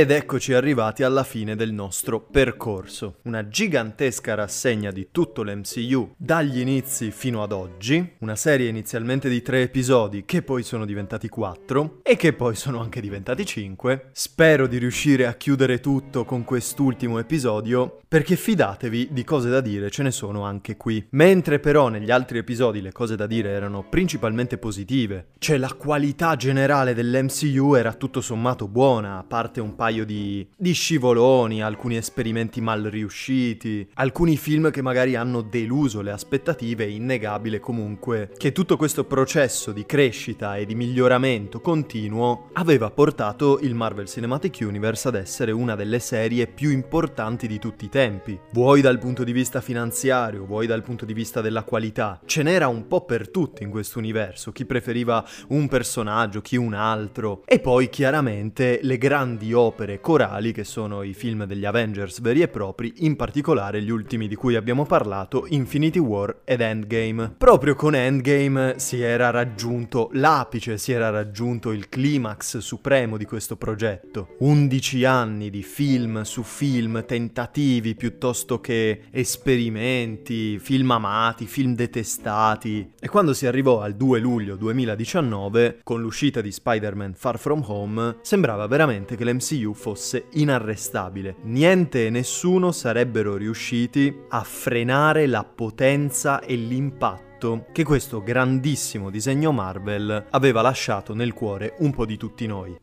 Ed eccoci arrivati alla fine del nostro percorso. Una gigantesca rassegna di tutto l'MCU dagli inizi fino ad oggi. Una serie inizialmente di tre episodi che poi sono diventati quattro e che poi sono anche diventati cinque. Spero di riuscire a chiudere tutto con quest'ultimo episodio perché fidatevi di cose da dire ce ne sono anche qui. Mentre però negli altri episodi le cose da dire erano principalmente positive, cioè la qualità generale dell'MCU era tutto sommato buona, a parte un paio di, di scivoloni, alcuni esperimenti mal riusciti, alcuni film che magari hanno deluso le aspettative, è innegabile comunque che tutto questo processo di crescita e di miglioramento continuo aveva portato il Marvel Cinematic Universe ad essere una delle serie più importanti di tutti i tempi, vuoi dal punto di vista finanziario, vuoi dal punto di vista della qualità. Ce n'era un po' per tutti in questo universo, chi preferiva un personaggio, chi un altro, e poi chiaramente le grandi opere opere corali che sono i film degli Avengers veri e propri, in particolare gli ultimi di cui abbiamo parlato, Infinity War ed Endgame. Proprio con Endgame si era raggiunto l'apice, si era raggiunto il climax supremo di questo progetto. 11 anni di film su film, tentativi piuttosto che esperimenti, film amati, film detestati. E quando si arrivò al 2 luglio 2019, con l'uscita di Spider-Man Far From Home, sembrava veramente che l'MCU MCU fosse inarrestabile. Niente e nessuno sarebbero riusciti a frenare la potenza e l'impatto che questo grandissimo disegno Marvel aveva lasciato nel cuore un po' di tutti noi.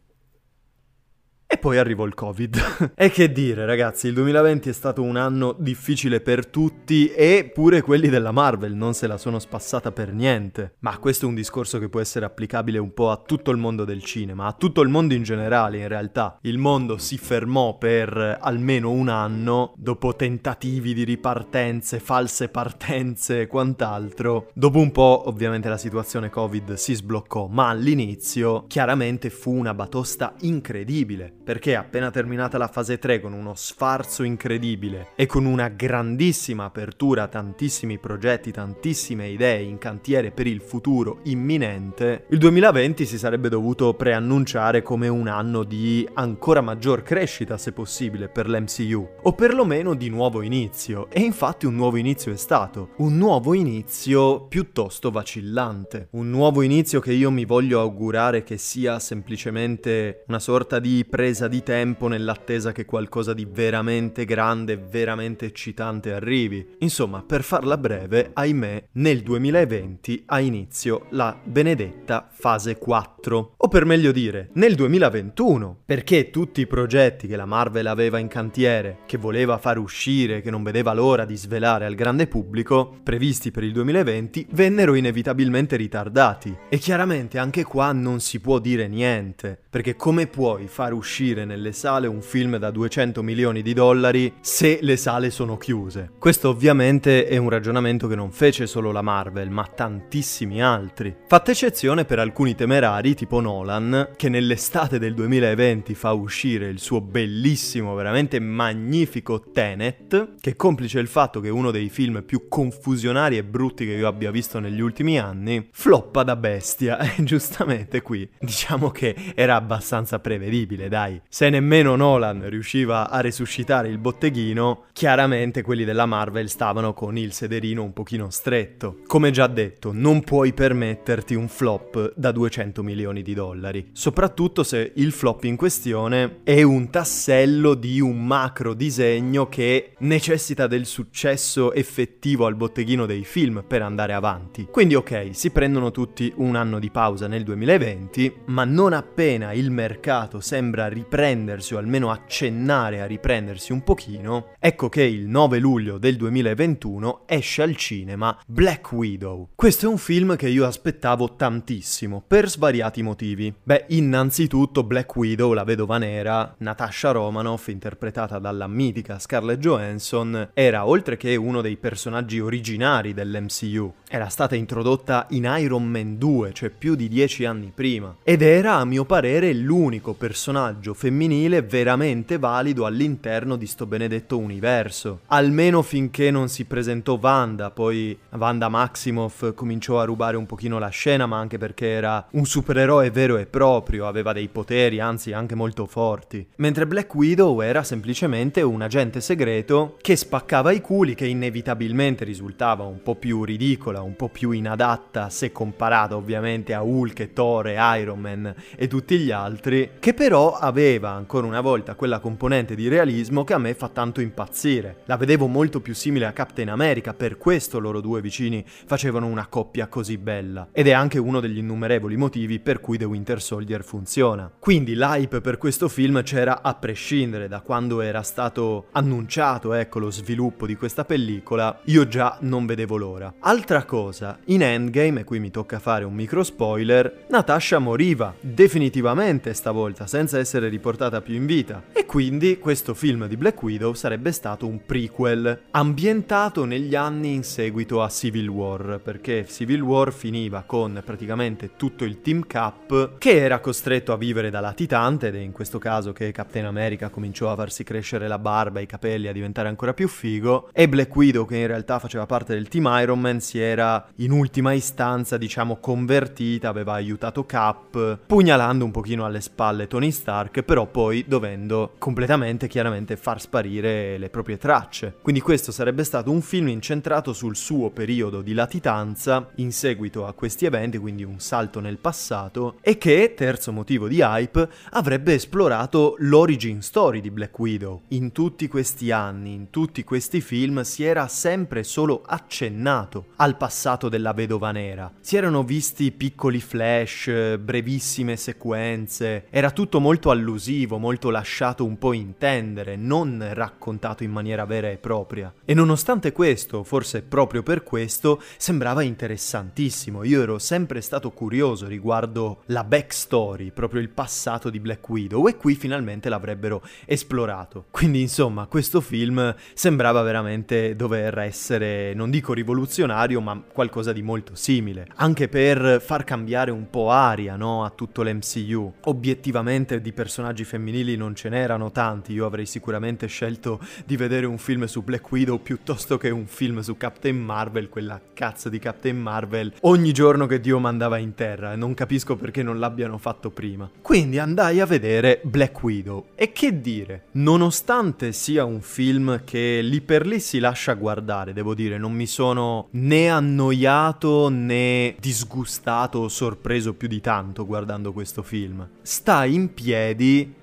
E poi arrivò il Covid. e che dire, ragazzi, il 2020 è stato un anno difficile per tutti e pure quelli della Marvel non se la sono spassata per niente. Ma questo è un discorso che può essere applicabile un po' a tutto il mondo del cinema, a tutto il mondo in generale, in realtà. Il mondo si fermò per almeno un anno dopo tentativi di ripartenze, false partenze e quant'altro. Dopo un po', ovviamente, la situazione Covid si sbloccò, ma all'inizio chiaramente fu una batosta incredibile perché appena terminata la fase 3 con uno sfarzo incredibile e con una grandissima apertura a tantissimi progetti, tantissime idee in cantiere per il futuro imminente, il 2020 si sarebbe dovuto preannunciare come un anno di ancora maggior crescita se possibile per l'MCU, o perlomeno di nuovo inizio, e infatti un nuovo inizio è stato, un nuovo inizio piuttosto vacillante, un nuovo inizio che io mi voglio augurare che sia semplicemente una sorta di presa presa di tempo nell'attesa che qualcosa di veramente grande veramente eccitante arrivi. Insomma, per farla breve, ahimè, nel 2020 ha inizio la benedetta fase 4. O per meglio dire, nel 2021, perché tutti i progetti che la Marvel aveva in cantiere, che voleva far uscire, che non vedeva l'ora di svelare al grande pubblico, previsti per il 2020, vennero inevitabilmente ritardati. E chiaramente anche qua non si può dire niente, perché come puoi far uscire uscire nelle sale un film da 200 milioni di dollari se le sale sono chiuse. Questo ovviamente è un ragionamento che non fece solo la Marvel, ma tantissimi altri. Fatta eccezione per alcuni temerari tipo Nolan, che nell'estate del 2020 fa uscire il suo bellissimo, veramente magnifico Tenet, che complice il fatto che è uno dei film più confusionari e brutti che io abbia visto negli ultimi anni, floppa da bestia. E giustamente qui diciamo che era abbastanza prevedibile, dai se nemmeno Nolan riusciva a resuscitare il botteghino, chiaramente quelli della Marvel stavano con il sederino un pochino stretto. Come già detto, non puoi permetterti un flop da 200 milioni di dollari, soprattutto se il flop in questione è un tassello di un macro disegno che necessita del successo effettivo al botteghino dei film per andare avanti. Quindi ok, si prendono tutti un anno di pausa nel 2020, ma non appena il mercato sembra riprendersi o almeno accennare a riprendersi un pochino, ecco che il 9 luglio del 2021 esce al cinema Black Widow. Questo è un film che io aspettavo tantissimo, per svariati motivi. Beh, innanzitutto Black Widow, la vedova nera, Natasha Romanoff, interpretata dalla mitica Scarlett Johansson, era oltre che uno dei personaggi originari dell'MCU. Era stata introdotta in Iron Man 2, cioè più di dieci anni prima, ed era a mio parere l'unico personaggio personaggio femminile veramente valido all'interno di sto benedetto universo. Almeno finché non si presentò Wanda, poi Wanda Maximoff cominciò a rubare un pochino la scena, ma anche perché era un supereroe vero e proprio, aveva dei poteri, anzi anche molto forti. Mentre Black Widow era semplicemente un agente segreto che spaccava i culi, che inevitabilmente risultava un po' più ridicola, un po' più inadatta se comparata ovviamente a Hulk, Thor Iron Man e tutti gli altri, che però aveva ancora una volta quella componente di realismo che a me fa tanto impazzire. La vedevo molto più simile a Captain America, per questo loro due vicini facevano una coppia così bella. Ed è anche uno degli innumerevoli motivi per cui The Winter Soldier funziona. Quindi l'hype per questo film c'era a prescindere da quando era stato annunciato, ecco, lo sviluppo di questa pellicola, io già non vedevo l'ora. Altra cosa, in Endgame, e qui mi tocca fare un micro spoiler, Natasha moriva, definitivamente stavolta, senza essere riportata più in vita. E quindi questo film di Black Widow sarebbe stato un prequel, ambientato negli anni in seguito a Civil War, perché Civil War finiva con praticamente tutto il Team Cap che era costretto a vivere da latitante, ed è in questo caso che Captain America cominciò a farsi crescere la barba e i capelli, a diventare ancora più figo, e Black Widow, che in realtà faceva parte del Team Iron Man, si era in ultima istanza, diciamo, convertita, aveva aiutato Cap, pugnalando un pochino alle spalle Tony Stark, però poi dovendo completamente, chiaramente, far sparire le proprie tracce. Quindi questo sarebbe stato un film incentrato sul suo periodo di latitanza in seguito a questi eventi, quindi un salto nel passato, e che, terzo motivo di hype, avrebbe esplorato l'origin story di Black Widow. In tutti questi anni, in tutti questi film, si era sempre solo accennato al passato della vedova nera. Si erano visti piccoli flash, brevissime sequenze, era tutto molto allusivo, molto lasciato un po' intendere, non raccontato in maniera vera e propria. E nonostante questo, forse proprio per questo, sembrava interessantissimo. Io ero sempre stato curioso riguardo la backstory, proprio il passato di Black Widow, e qui finalmente l'avrebbero esplorato. Quindi insomma, questo film sembrava veramente dover essere, non dico rivoluzionario, ma qualcosa di molto simile. Anche per far cambiare un po' aria, no, a tutto l'MCU. Obiettivamente di personaggi femminili non ce n'erano tanti, io avrei sicuramente scelto di vedere un film su Black Widow piuttosto che un film su Captain Marvel, quella cazzo di Captain Marvel, ogni giorno che Dio mandava in terra, e non capisco perché non l'abbiano fatto prima. Quindi andai a vedere Black Widow. E che dire, nonostante sia un film che lì per lì si lascia guardare, devo dire, non mi sono né annoiato né disgustato o sorpreso più di tanto guardando questo film. Sta in piedi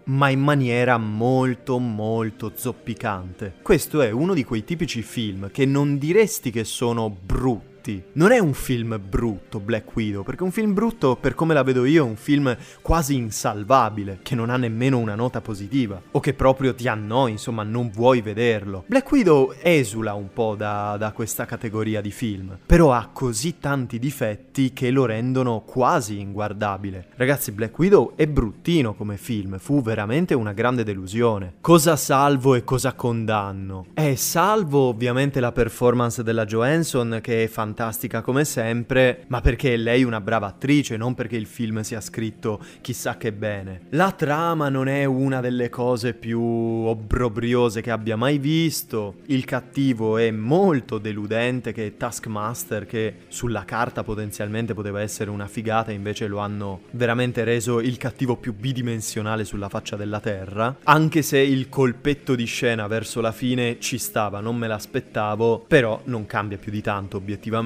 ma in maniera molto molto zoppicante. Questo è uno di quei tipici film che non diresti che sono brutti non è un film brutto Black Widow, perché un film brutto, per come la vedo io, è un film quasi insalvabile, che non ha nemmeno una nota positiva, o che proprio ti annoi, insomma, non vuoi vederlo. Black Widow esula un po' da, da questa categoria di film, però ha così tanti difetti che lo rendono quasi inguardabile. Ragazzi, Black Widow è bruttino come film, fu veramente una grande delusione. Cosa salvo e cosa condanno? Eh, salvo ovviamente la performance della Johansson, che è fantastica fantastica come sempre, ma perché è lei una brava attrice, non perché il film sia scritto chissà che bene. La trama non è una delle cose più obbrobriose che abbia mai visto, il cattivo è molto deludente che è Taskmaster che sulla carta potenzialmente poteva essere una figata, invece lo hanno veramente reso il cattivo più bidimensionale sulla faccia della terra, anche se il colpetto di scena verso la fine ci stava, non me l'aspettavo, però non cambia più di tanto obiettivamente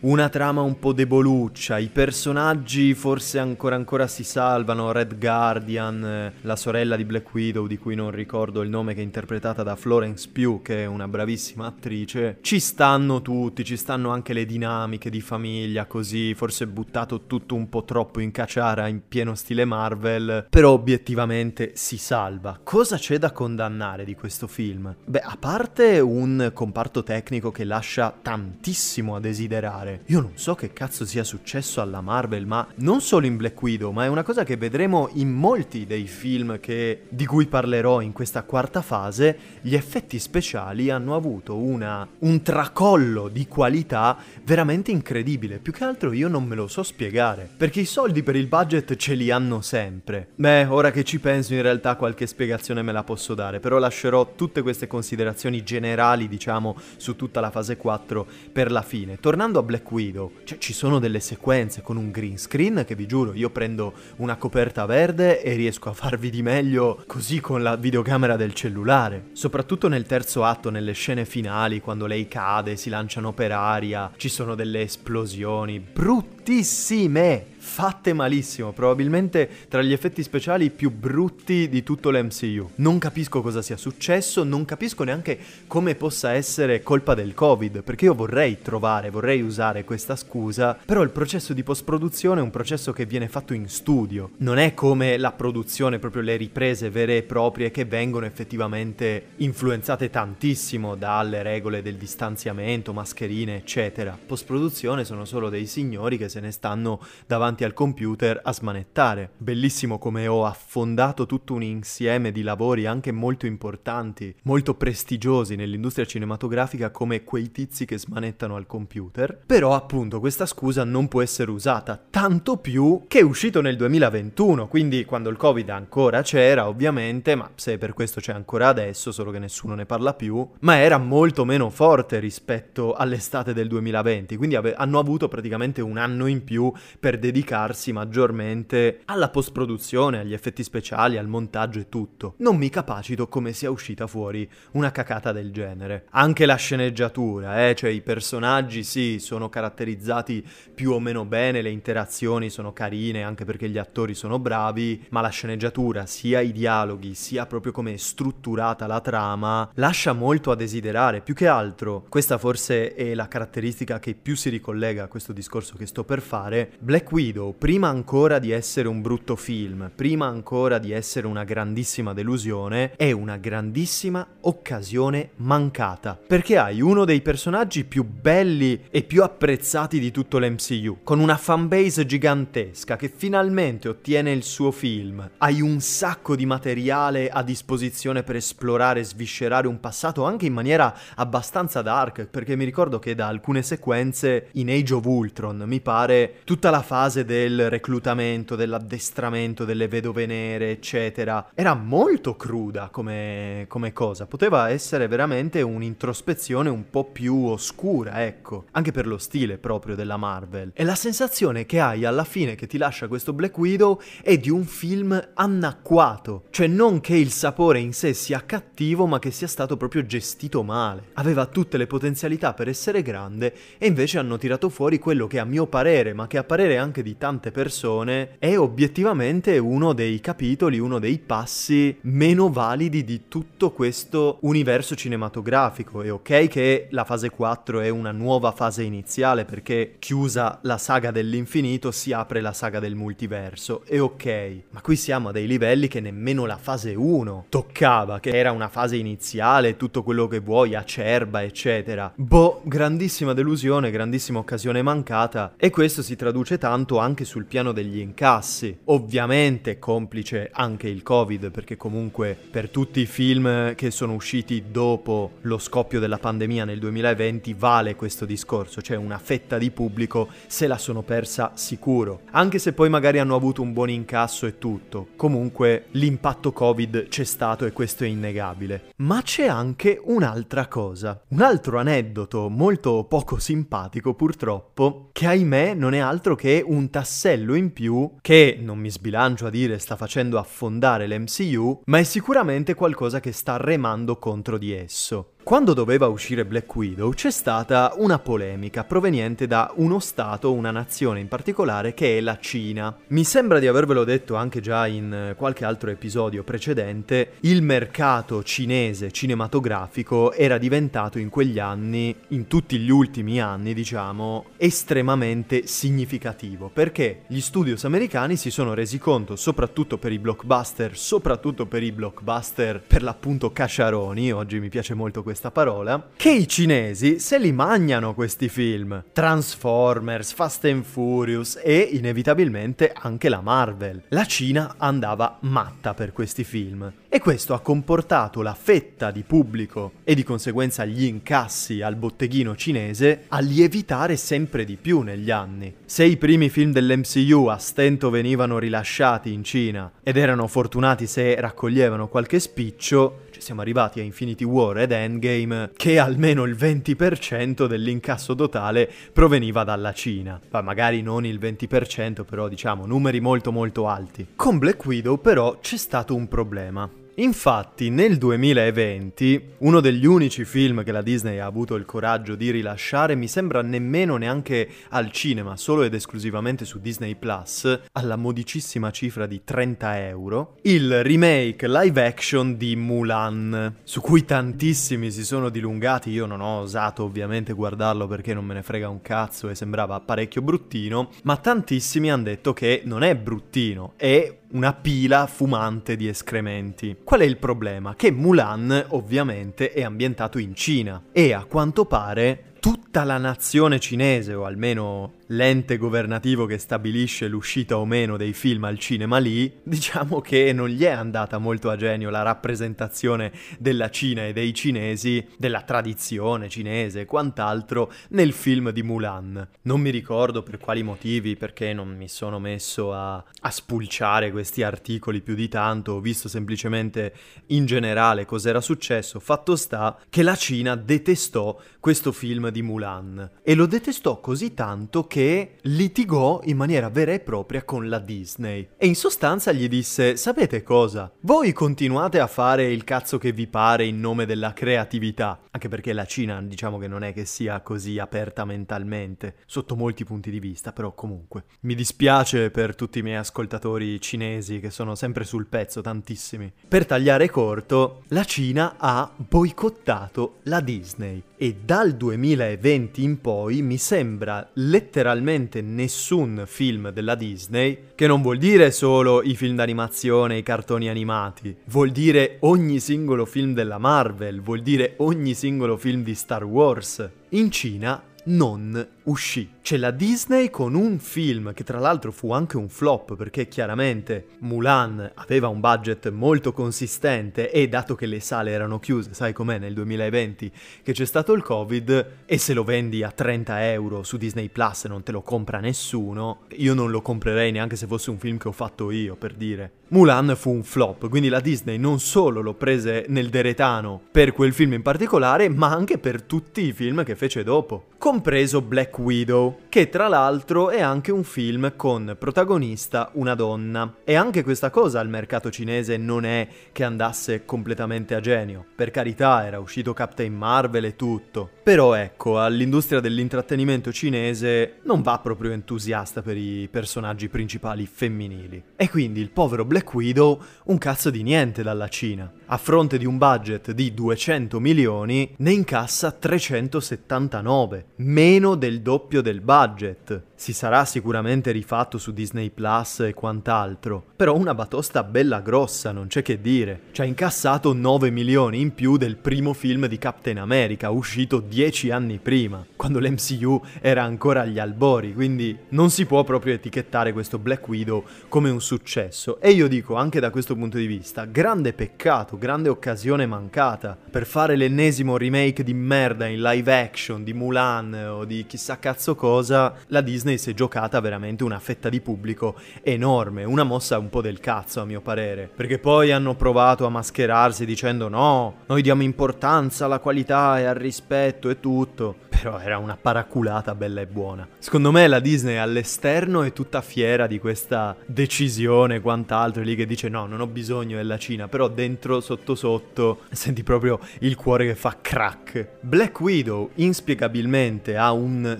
una trama un po' deboluccia, i personaggi forse ancora ancora si salvano, Red Guardian, eh, la sorella di Black Widow di cui non ricordo il nome che è interpretata da Florence Pugh che è una bravissima attrice, ci stanno tutti, ci stanno anche le dinamiche di famiglia così, forse buttato tutto un po' troppo in cacciara in pieno stile Marvel, però obiettivamente si salva. Cosa c'è da condannare di questo film? Beh, a parte un comparto tecnico che lascia tantissimo a desiderare. Io non so che cazzo sia successo alla Marvel, ma non solo in Black Widow, ma è una cosa che vedremo in molti dei film che, di cui parlerò in questa quarta fase, gli effetti speciali hanno avuto una, un tracollo di qualità veramente incredibile. Più che altro io non me lo so spiegare, perché i soldi per il budget ce li hanno sempre. Beh, ora che ci penso in realtà qualche spiegazione me la posso dare, però lascerò tutte queste considerazioni generali, diciamo, su tutta la fase 4 per la fine. Tornando a Black Widow, cioè ci sono delle sequenze con un green screen che vi giuro, io prendo una coperta verde e riesco a farvi di meglio così con la videocamera del cellulare. Soprattutto nel terzo atto, nelle scene finali, quando lei cade, si lanciano per aria, ci sono delle esplosioni bruttissime fatte malissimo, probabilmente tra gli effetti speciali più brutti di tutto l'MCU. Non capisco cosa sia successo, non capisco neanche come possa essere colpa del Covid, perché io vorrei trovare, vorrei usare questa scusa, però il processo di post-produzione è un processo che viene fatto in studio, non è come la produzione, proprio le riprese vere e proprie che vengono effettivamente influenzate tantissimo dalle regole del distanziamento, mascherine, eccetera. Post-produzione sono solo dei signori che se ne stanno davanti davanti al computer a smanettare. Bellissimo come ho affondato tutto un insieme di lavori anche molto importanti, molto prestigiosi nell'industria cinematografica come quei tizi che smanettano al computer. Però appunto questa scusa non può essere usata, tanto più che è uscito nel 2021, quindi quando il Covid ancora c'era ovviamente, ma se per questo c'è ancora adesso, solo che nessuno ne parla più, ma era molto meno forte rispetto all'estate del 2020, quindi ave- hanno avuto praticamente un anno in più per dedicare dedicarsi maggiormente alla post-produzione, agli effetti speciali, al montaggio e tutto. Non mi capacito come sia uscita fuori una cacata del genere. Anche la sceneggiatura, eh, cioè i personaggi sì, sono caratterizzati più o meno bene, le interazioni sono carine anche perché gli attori sono bravi, ma la sceneggiatura, sia i dialoghi, sia proprio come è strutturata la trama, lascia molto a desiderare. Più che altro, questa forse è la caratteristica che più si ricollega a questo discorso che sto per fare, Black Widow Widow, prima ancora di essere un brutto film, prima ancora di essere una grandissima delusione, è una grandissima occasione mancata. Perché hai uno dei personaggi più belli e più apprezzati di tutto l'MCU, con una fanbase gigantesca che finalmente ottiene il suo film. Hai un sacco di materiale a disposizione per esplorare sviscerare un passato anche in maniera abbastanza dark, perché mi ricordo che da alcune sequenze in Age of Ultron, mi pare, tutta la fase fase del reclutamento, dell'addestramento delle vedove nere, eccetera, era molto cruda come, come cosa. Poteva essere veramente un'introspezione un po' più oscura, ecco, anche per lo stile proprio della Marvel. E la sensazione che hai alla fine che ti lascia questo Black Widow è di un film anacquato, cioè non che il sapore in sé sia cattivo, ma che sia stato proprio gestito male. Aveva tutte le potenzialità per essere grande e invece hanno tirato fuori quello che a mio parere, ma che a parere anche di tante persone, è obiettivamente uno dei capitoli, uno dei passi meno validi di tutto questo universo cinematografico. È ok che la fase 4 è una nuova fase iniziale perché chiusa la saga dell'infinito si apre la saga del multiverso. È ok, ma qui siamo a dei livelli che nemmeno la fase 1 toccava, che era una fase iniziale, tutto quello che vuoi, acerba, eccetera. Boh, grandissima delusione, grandissima occasione mancata e questo si traduce tanto anche sul piano degli incassi. Ovviamente complice anche il Covid, perché comunque per tutti i film che sono usciti dopo lo scoppio della pandemia nel 2020 vale questo discorso, cioè una fetta di pubblico se la sono persa sicuro. Anche se poi magari hanno avuto un buon incasso e tutto. Comunque l'impatto Covid c'è stato e questo è innegabile. Ma c'è anche un'altra cosa, un altro aneddoto molto poco simpatico purtroppo, che ahimè non è altro che un tassello in più che, non mi sbilancio a dire, sta facendo affondare l'MCU, ma è sicuramente qualcosa che sta remando contro di esso. Quando doveva uscire Black Widow c'è stata una polemica proveniente da uno Stato, una nazione in particolare, che è la Cina. Mi sembra di avervelo detto anche già in eh, qualche altro episodio precedente, il mercato cinese cinematografico era diventato in quegli anni, in tutti gli ultimi anni diciamo, estremamente significativo, perché gli studios americani si sono resi conto, soprattutto per i blockbuster, soprattutto per i blockbuster per l'appunto Casciaroni, oggi mi piace molto questo questa parola, che i cinesi se li mangiano questi film. Transformers, Fast and Furious e inevitabilmente anche la Marvel. La Cina andava matta per questi film e questo ha comportato la fetta di pubblico e di conseguenza gli incassi al botteghino cinese a lievitare sempre di più negli anni. Se i primi film dell'MCU a stento venivano rilasciati in Cina ed erano fortunati se raccoglievano qualche spiccio, siamo arrivati a Infinity War ed Endgame che almeno il 20% dell'incasso totale proveniva dalla Cina. Ma magari non il 20%, però diciamo numeri molto molto alti. Con Black Widow però c'è stato un problema. Infatti nel 2020 uno degli unici film che la Disney ha avuto il coraggio di rilasciare mi sembra nemmeno neanche al cinema, solo ed esclusivamente su Disney Plus, alla modicissima cifra di 30 euro, il remake live action di Mulan, su cui tantissimi si sono dilungati, io non ho osato ovviamente guardarlo perché non me ne frega un cazzo e sembrava parecchio bruttino, ma tantissimi hanno detto che non è bruttino, è una pila fumante di escrementi. Qual è il problema? Che Mulan ovviamente è ambientato in Cina e a quanto pare tutta la nazione cinese, o almeno l'ente governativo che stabilisce l'uscita o meno dei film al cinema lì, diciamo che non gli è andata molto a genio la rappresentazione della Cina e dei cinesi, della tradizione cinese e quant'altro nel film di Mulan. Non mi ricordo per quali motivi, perché non mi sono messo a, a spulciare questi articoli più di tanto, ho visto semplicemente in generale cos'era successo, fatto sta che la Cina detestò questo film di Mulan e lo detestò così tanto che litigò in maniera vera e propria con la Disney. E in sostanza gli disse: Sapete cosa? Voi continuate a fare il cazzo che vi pare in nome della creatività. Anche perché la Cina, diciamo che non è che sia così aperta mentalmente, sotto molti punti di vista, però comunque. Mi dispiace per tutti i miei ascoltatori cinesi che sono sempre sul pezzo, tantissimi. Per tagliare corto, la Cina ha boicottato la Disney e dal 2020 in poi mi sembra letteralmente nessun film della Disney, che non vuol dire solo i film d'animazione, i cartoni animati, vuol dire ogni singolo film della Marvel, vuol dire ogni singolo film di Star Wars. In Cina non uscì. C'è la Disney con un film che tra l'altro fu anche un flop perché chiaramente Mulan aveva un budget molto consistente e dato che le sale erano chiuse, sai com'è nel 2020 che c'è stato il Covid e se lo vendi a 30 euro su Disney Plus non te lo compra nessuno, io non lo comprerei neanche se fosse un film che ho fatto io per dire. Mulan fu un flop, quindi la Disney non solo lo prese nel deretano per quel film in particolare, ma anche per tutti i film che fece dopo, compreso Black Widow, che tra l'altro è anche un film con protagonista una donna. E anche questa cosa al mercato cinese non è che andasse completamente a genio. Per carità, era uscito Captain Marvel e tutto. Però ecco, all'industria dell'intrattenimento cinese non va proprio entusiasta per i personaggi principali femminili. E quindi il povero Black Black Widow un cazzo di niente dalla Cina. A fronte di un budget di 200 milioni, ne incassa 379, meno del doppio del budget. Si sarà sicuramente rifatto su Disney Plus e quant'altro, però una batosta bella grossa, non c'è che dire. Ci ha incassato 9 milioni in più del primo film di Captain America, uscito 10 anni prima, quando l'MCU era ancora agli albori, quindi non si può proprio etichettare questo Black Widow come un successo. E io dico anche da questo punto di vista, grande peccato, grande occasione mancata per fare l'ennesimo remake di merda in live action di Mulan o di chissà cazzo cosa, la Disney si è giocata veramente una fetta di pubblico enorme, una mossa un po' del cazzo a mio parere, perché poi hanno provato a mascherarsi dicendo no, noi diamo importanza alla qualità e al rispetto e tutto, però era una paraculata bella e buona. Secondo me la Disney all'esterno è tutta fiera di questa decisione quant'altro lì che dice no, non ho bisogno della Cina, però dentro sotto sotto senti proprio il cuore che fa crack. Black Widow inspiegabilmente ha un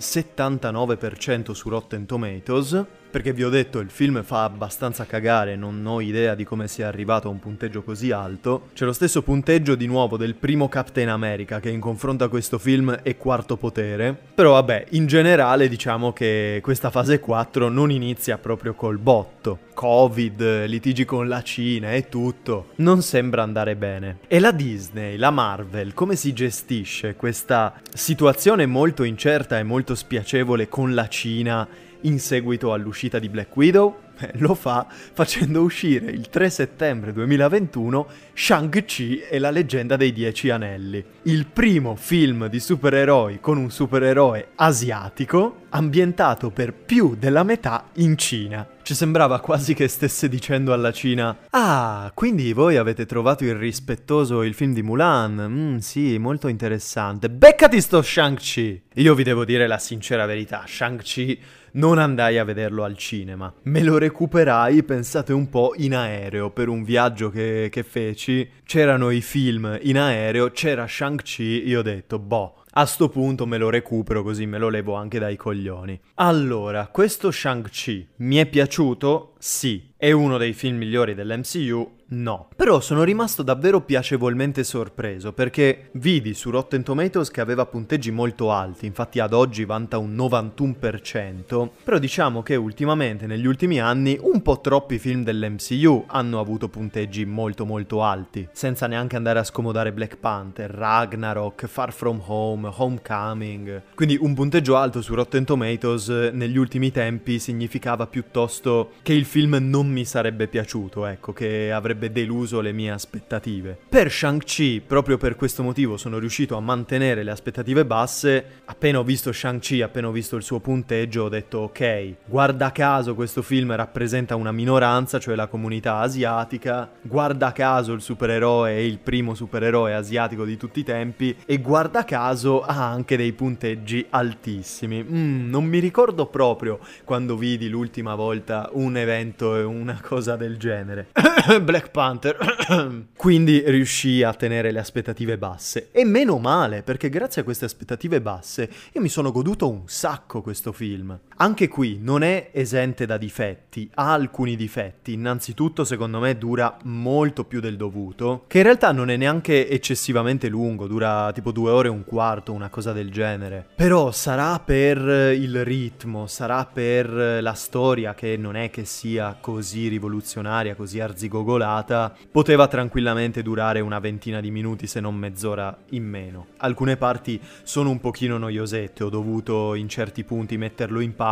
79% su Rotten Tomatoes perché vi ho detto il film fa abbastanza cagare, non ho idea di come sia arrivato a un punteggio così alto. C'è lo stesso punteggio di nuovo del primo Captain America che in confronto a questo film è quarto potere, però vabbè, in generale diciamo che questa fase 4 non inizia proprio col botto. Covid, litigi con la Cina e tutto, non sembra andare bene. E la Disney, la Marvel, come si gestisce questa situazione molto incerta e molto spiacevole con la Cina in seguito all'uscita di Black Widow? Eh, lo fa facendo uscire il 3 settembre 2021 Shang-Chi e la leggenda dei Dieci Anelli, il primo film di supereroi con un supereroe asiatico ambientato per più della metà in Cina. Ci sembrava quasi che stesse dicendo alla Cina: Ah, quindi voi avete trovato irrispettoso il film di Mulan? Mm, sì, molto interessante. Beccati sto Shang-Chi! Io vi devo dire la sincera verità: Shang-Chi non andai a vederlo al cinema. Me lo recuperai, pensate un po', in aereo per un viaggio che, che feci. C'erano i film in aereo, c'era Shang-Chi, io ho detto, boh. A sto punto me lo recupero così me lo levo anche dai coglioni. Allora, questo Shang-Chi mi è piaciuto? Sì. È uno dei film migliori dell'MCU? No. Però sono rimasto davvero piacevolmente sorpreso perché vidi su Rotten Tomatoes che aveva punteggi molto alti, infatti ad oggi vanta un 91%, però diciamo che ultimamente, negli ultimi anni, un po' troppi film dell'MCU hanno avuto punteggi molto molto alti, senza neanche andare a scomodare Black Panther, Ragnarok, Far From Home, Homecoming. Quindi un punteggio alto su Rotten Tomatoes negli ultimi tempi significava piuttosto che il film non mi sarebbe piaciuto, ecco, che avrebbe deluso le mie aspettative. Per Shang-Chi, proprio per questo motivo, sono riuscito a mantenere le aspettative basse. Appena ho visto Shang-Chi, appena ho visto il suo punteggio, ho detto ok, guarda caso questo film rappresenta una minoranza, cioè la comunità asiatica, guarda caso il supereroe è il primo supereroe asiatico di tutti i tempi e guarda caso ha anche dei punteggi altissimi. Mm, non mi ricordo proprio quando vidi l'ultima volta un evento e un una cosa del genere. Black Panther. Quindi riuscì a tenere le aspettative basse. E meno male, perché grazie a queste aspettative basse io mi sono goduto un sacco questo film. Anche qui non è esente da difetti, ha alcuni difetti. Innanzitutto, secondo me, dura molto più del dovuto, che in realtà non è neanche eccessivamente lungo, dura tipo due ore e un quarto, una cosa del genere. Però sarà per il ritmo, sarà per la storia che non è che sia così rivoluzionaria, così arzigogolata, poteva tranquillamente durare una ventina di minuti se non mezz'ora in meno. Alcune parti sono un pochino noiosette, ho dovuto in certi punti metterlo in pausa,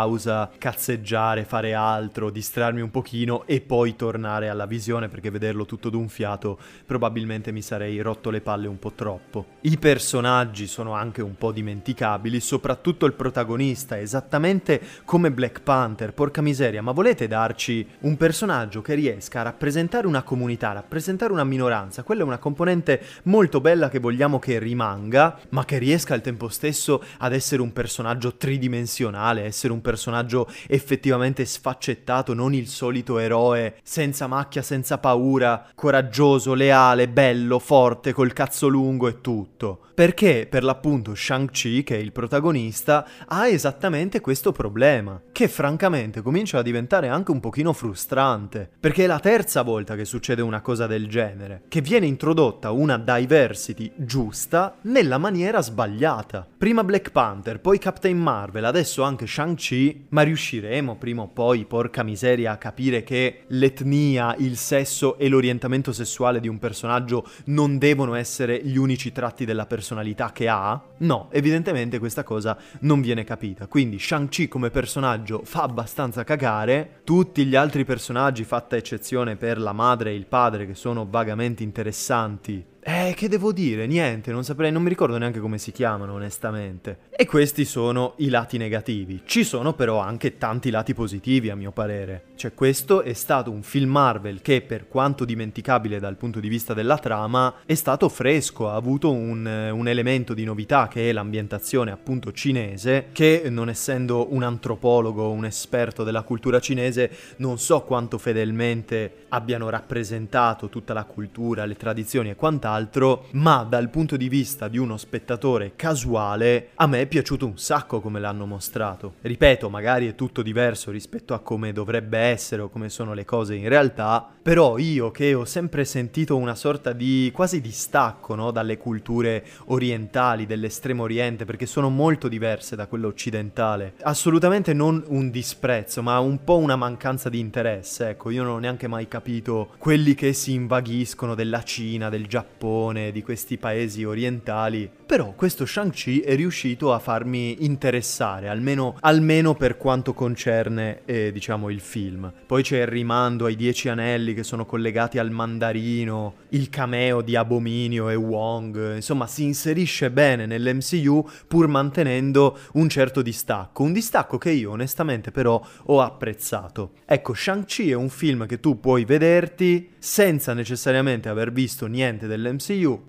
cazzeggiare, fare altro, distrarmi un pochino e poi tornare alla visione perché vederlo tutto d'un fiato probabilmente mi sarei rotto le palle un po' troppo. I personaggi sono anche un po' dimenticabili, soprattutto il protagonista, esattamente come Black Panther, porca miseria, ma volete darci un personaggio che riesca a rappresentare una comunità, rappresentare una minoranza, quella è una componente molto bella che vogliamo che rimanga, ma che riesca al tempo stesso ad essere un personaggio tridimensionale, essere un personaggio effettivamente sfaccettato, non il solito eroe senza macchia, senza paura, coraggioso, leale, bello, forte, col cazzo lungo e tutto. Perché per l'appunto Shang-Chi, che è il protagonista, ha esattamente questo problema, che francamente comincia a diventare anche un pochino frustrante perché è la terza volta che succede una cosa del genere, che viene introdotta una diversity giusta nella maniera sbagliata. Prima Black Panther, poi Captain Marvel, adesso anche Shang-Chi, ma riusciremo prima o poi, porca miseria, a capire che l'etnia, il sesso e l'orientamento sessuale di un personaggio non devono essere gli unici tratti della personalità che ha? No, evidentemente questa cosa non viene capita. Quindi Shang-Chi come personaggio fa abbastanza cagare, tutti gli altri personaggi fatta eccezione per la madre e il padre che sono vagamente interessanti eh, che devo dire? Niente, non saprei, non mi ricordo neanche come si chiamano, onestamente. E questi sono i lati negativi. Ci sono però anche tanti lati positivi, a mio parere. Cioè, questo è stato un film Marvel che, per quanto dimenticabile dal punto di vista della trama, è stato fresco, ha avuto un, un elemento di novità che è l'ambientazione appunto cinese, che non essendo un antropologo, un esperto della cultura cinese, non so quanto fedelmente abbiano rappresentato tutta la cultura, le tradizioni e quant'altro, quant'altro, ma dal punto di vista di uno spettatore casuale a me è piaciuto un sacco come l'hanno mostrato. Ripeto, magari è tutto diverso rispetto a come dovrebbe essere o come sono le cose in realtà, però io che ho sempre sentito una sorta di quasi distacco no, dalle culture orientali, dell'estremo oriente, perché sono molto diverse da quelle occidentale, assolutamente non un disprezzo, ma un po' una mancanza di interesse. Ecco, io non ho neanche mai capito quelli che si invaghiscono della Cina, del Giappone, di questi paesi orientali. Però questo Shang-Chi è riuscito a farmi interessare, almeno, almeno per quanto concerne, eh, diciamo, il film. Poi c'è il rimando ai Dieci Anelli che sono collegati al mandarino, il cameo di Abominio e Wong, insomma, si inserisce bene nell'MCU pur mantenendo un certo distacco. Un distacco che io onestamente però ho apprezzato. Ecco, Shang-Chi è un film che tu puoi vederti senza necessariamente aver visto niente dell'MCU,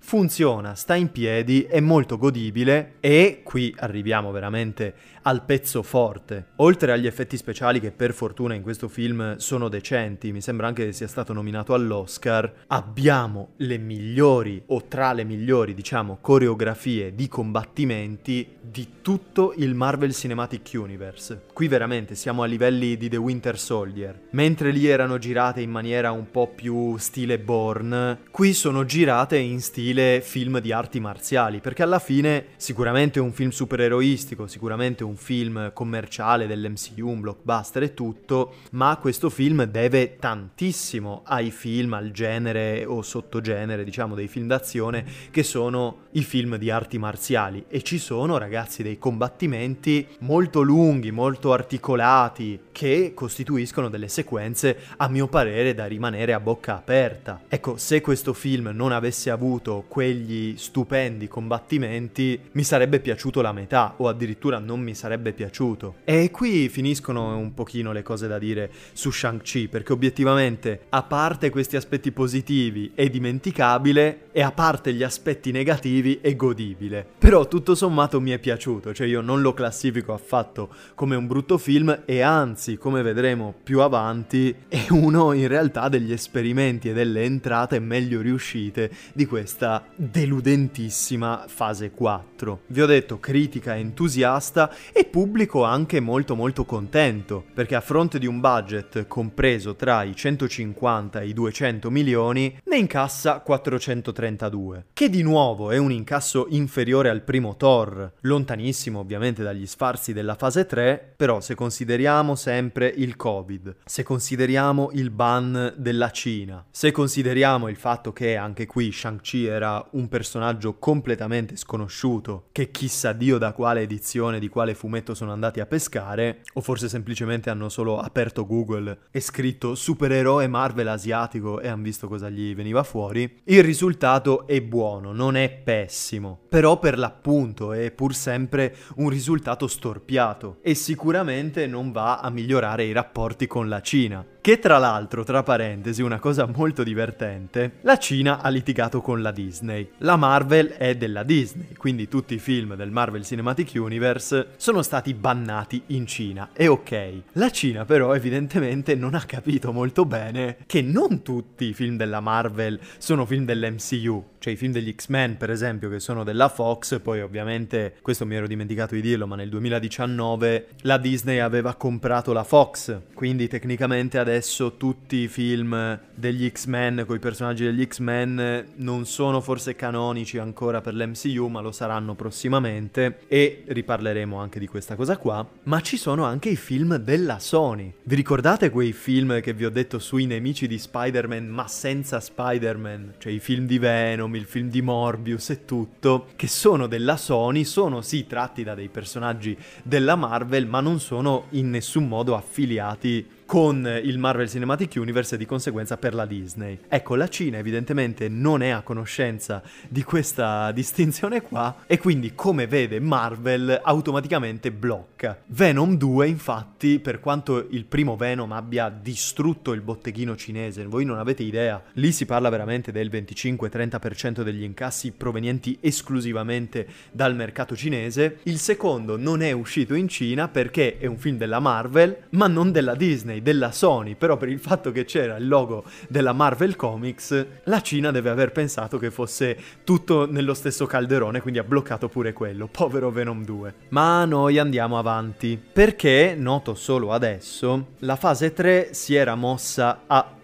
funziona, sta in piedi, è molto godibile e qui arriviamo veramente al pezzo forte. Oltre agli effetti speciali che per fortuna in questo film sono decenti, mi sembra anche che sia stato nominato all'Oscar, abbiamo le migliori o tra le migliori, diciamo, coreografie di combattimenti di tutto il Marvel Cinematic Universe. Qui veramente siamo a livelli di The Winter Soldier. Mentre lì erano girate in maniera un po' più stile Bourne, qui sono girate in stile film di arti marziali, perché alla fine sicuramente un film supereroistico, sicuramente un un film commerciale dell'MCU, un blockbuster e tutto, ma questo film deve tantissimo ai film, al genere o sottogenere, diciamo, dei film d'azione che sono i film di arti marziali e ci sono, ragazzi, dei combattimenti molto lunghi, molto articolati che costituiscono delle sequenze a mio parere da rimanere a bocca aperta. Ecco, se questo film non avesse avuto quegli stupendi combattimenti, mi sarebbe piaciuto la metà o addirittura non mi sarebbe piaciuto. E qui finiscono un pochino le cose da dire su Shang-Chi, perché obiettivamente, a parte questi aspetti positivi, è dimenticabile, e a parte gli aspetti negativi, è godibile. Però tutto sommato mi è piaciuto, cioè io non lo classifico affatto come un brutto film, e anzi, come vedremo più avanti, è uno in realtà degli esperimenti e delle entrate meglio riuscite di questa deludentissima fase 4. Vi ho detto critica entusiasta e pubblico anche molto molto contento, perché a fronte di un budget compreso tra i 150 e i 200 milioni, ne incassa 432, che di nuovo è un incasso inferiore al primo Thor, lontanissimo ovviamente dagli sfarzi della fase 3, però se consideriamo sempre il Covid, se consideriamo il ban della Cina, se consideriamo il fatto che anche qui Shang-Chi era un personaggio completamente sconosciuto, che chissà Dio da quale edizione, di quale fumetto sono andati a pescare, o forse semplicemente hanno solo aperto Google e scritto supereroe Marvel asiatico e hanno visto cosa gli veniva fuori, il risultato è buono, non è pessimo, però per l'appunto è pur sempre un risultato storpiato e sicuramente non va a migliorare i rapporti con la Cina. Che tra l'altro, tra parentesi, una cosa molto divertente, la Cina ha litigato con la Disney. La Marvel è della Disney, quindi tutti i film del Marvel Cinematic Universe sono stati bannati in Cina. E ok, la Cina però evidentemente non ha capito molto bene che non tutti i film della Marvel sono film dell'MCU. Cioè i film degli X-Men, per esempio, che sono della Fox, poi ovviamente, questo mi ero dimenticato di dirlo, ma nel 2019 la Disney aveva comprato la Fox, quindi tecnicamente adesso adesso tutti i film degli X-Men con i personaggi degli X-Men non sono forse canonici ancora per l'MCU, ma lo saranno prossimamente e riparleremo anche di questa cosa qua. Ma ci sono anche i film della Sony. Vi ricordate quei film che vi ho detto sui nemici di Spider-Man, ma senza Spider-Man? Cioè i film di Venom, il film di Morbius e tutto, che sono della Sony, sono sì tratti da dei personaggi della Marvel, ma non sono in nessun modo affiliati con il Marvel Cinematic Universe e di conseguenza per la Disney. Ecco, la Cina evidentemente non è a conoscenza di questa distinzione qua e quindi come vede Marvel automaticamente blocca. Venom 2 infatti, per quanto il primo Venom abbia distrutto il botteghino cinese, voi non avete idea, lì si parla veramente del 25-30% degli incassi provenienti esclusivamente dal mercato cinese, il secondo non è uscito in Cina perché è un film della Marvel ma non della Disney della Sony, però per il fatto che c'era il logo della Marvel Comics, la Cina deve aver pensato che fosse tutto nello stesso calderone, quindi ha bloccato pure quello. Povero Venom 2. Ma noi andiamo avanti, perché, noto solo adesso, la fase 3 si era mossa a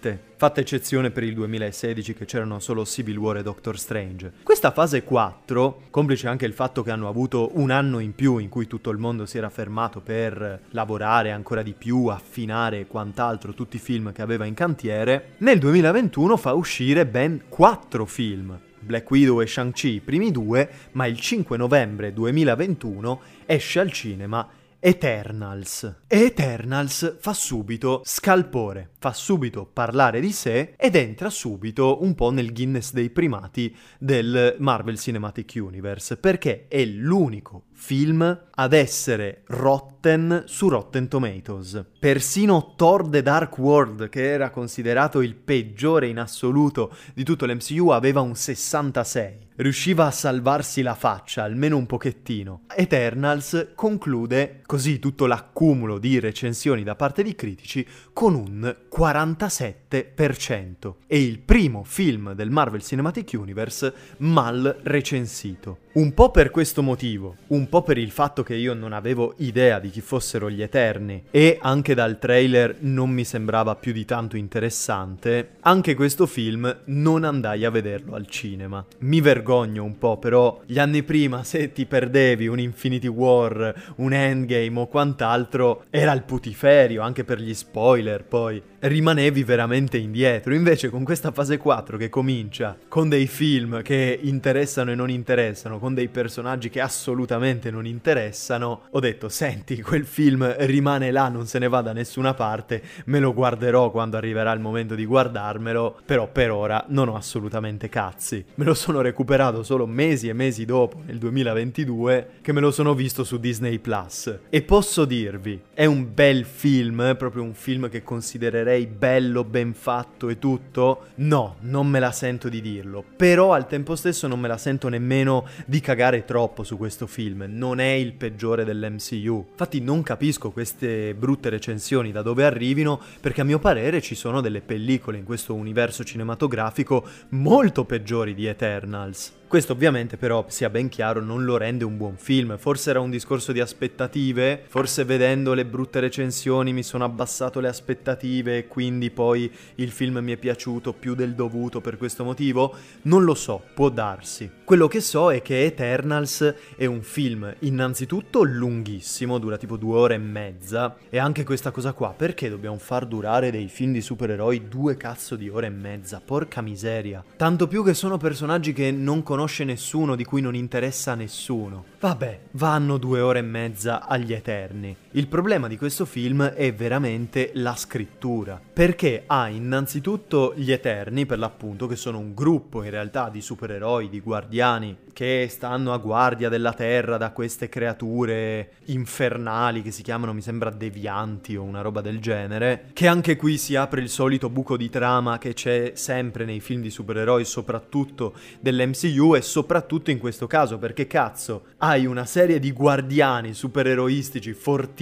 triplette fatta eccezione per il 2016 che c'erano solo Civil War e Doctor Strange. Questa fase 4, complice anche il fatto che hanno avuto un anno in più in cui tutto il mondo si era fermato per lavorare ancora di più, affinare e quant'altro tutti i film che aveva in cantiere, nel 2021 fa uscire ben 4 film. Black Widow e Shang-Chi i primi due, ma il 5 novembre 2021 esce al cinema Eternals. E Eternals fa subito scalpore, fa subito parlare di sé ed entra subito un po' nel Guinness dei primati del Marvel Cinematic Universe, perché è l'unico film ad essere rotten su Rotten Tomatoes. Persino Thor The Dark World, che era considerato il peggiore in assoluto di tutto l'MCU, aveva un 66. Riusciva a salvarsi la faccia, almeno un pochettino. Eternals conclude così tutto l'accumulo di recensioni da parte di critici con un 47%. È il primo film del Marvel Cinematic Universe mal recensito. Un po' per questo motivo, un po' per il fatto che io non avevo idea di chi fossero gli Eterni e anche dal trailer non mi sembrava più di tanto interessante, anche questo film non andai a vederlo al cinema. Mi vergogno un po', però gli anni prima se ti perdevi un Infinity War, un Endgame o quant'altro, era il putiferio anche per gli spoiler, poi rimanevi veramente indietro. Invece con questa fase 4 che comincia con dei film che interessano e non interessano, con dei personaggi che assolutamente non interessano, ho detto senti quel film rimane là, non se ne va da nessuna parte, me lo guarderò quando arriverà il momento di guardarmelo, però per ora non ho assolutamente cazzi. Me lo sono recuperato solo mesi e mesi dopo, nel 2022, che me lo sono visto su Disney Plus. E posso dirvi, è un bel film, proprio un film che considererei bello, ben fatto e tutto? No, non me la sento di dirlo. Però al tempo stesso non me la sento nemmeno di cagare troppo su questo film. Non è il peggiore dell'MCU. Infatti non capisco queste brutte recensioni da dove arrivino, perché a mio parere ci sono delle pellicole in questo universo cinematografico molto peggiori di Eternals. Questo ovviamente però, sia ben chiaro, non lo rende un buon film. Forse era un discorso di aspettative, forse vedendo le brutte recensioni mi sono abbassato le aspettative e quindi poi il film mi è piaciuto più del dovuto per questo motivo. Non lo so, può darsi. Quello che so è che Eternals è un film innanzitutto lunghissimo, dura tipo due ore e mezza, e anche questa cosa qua, perché dobbiamo far durare dei film di supereroi due cazzo di ore e mezza? Porca miseria. Tanto più che sono personaggi che non conosco conosce nessuno, di cui non interessa nessuno. Vabbè, vanno due ore e mezza agli Eterni. Il problema di questo film è veramente la scrittura, perché ha innanzitutto gli Eterni, per l'appunto, che sono un gruppo in realtà di supereroi, di guardiani, che stanno a guardia della Terra da queste creature infernali che si chiamano, mi sembra, devianti o una roba del genere, che anche qui si apre il solito buco di trama che c'è sempre nei film di supereroi, soprattutto dell'MCU, e soprattutto in questo caso perché cazzo hai una serie di guardiani supereroistici fortissimi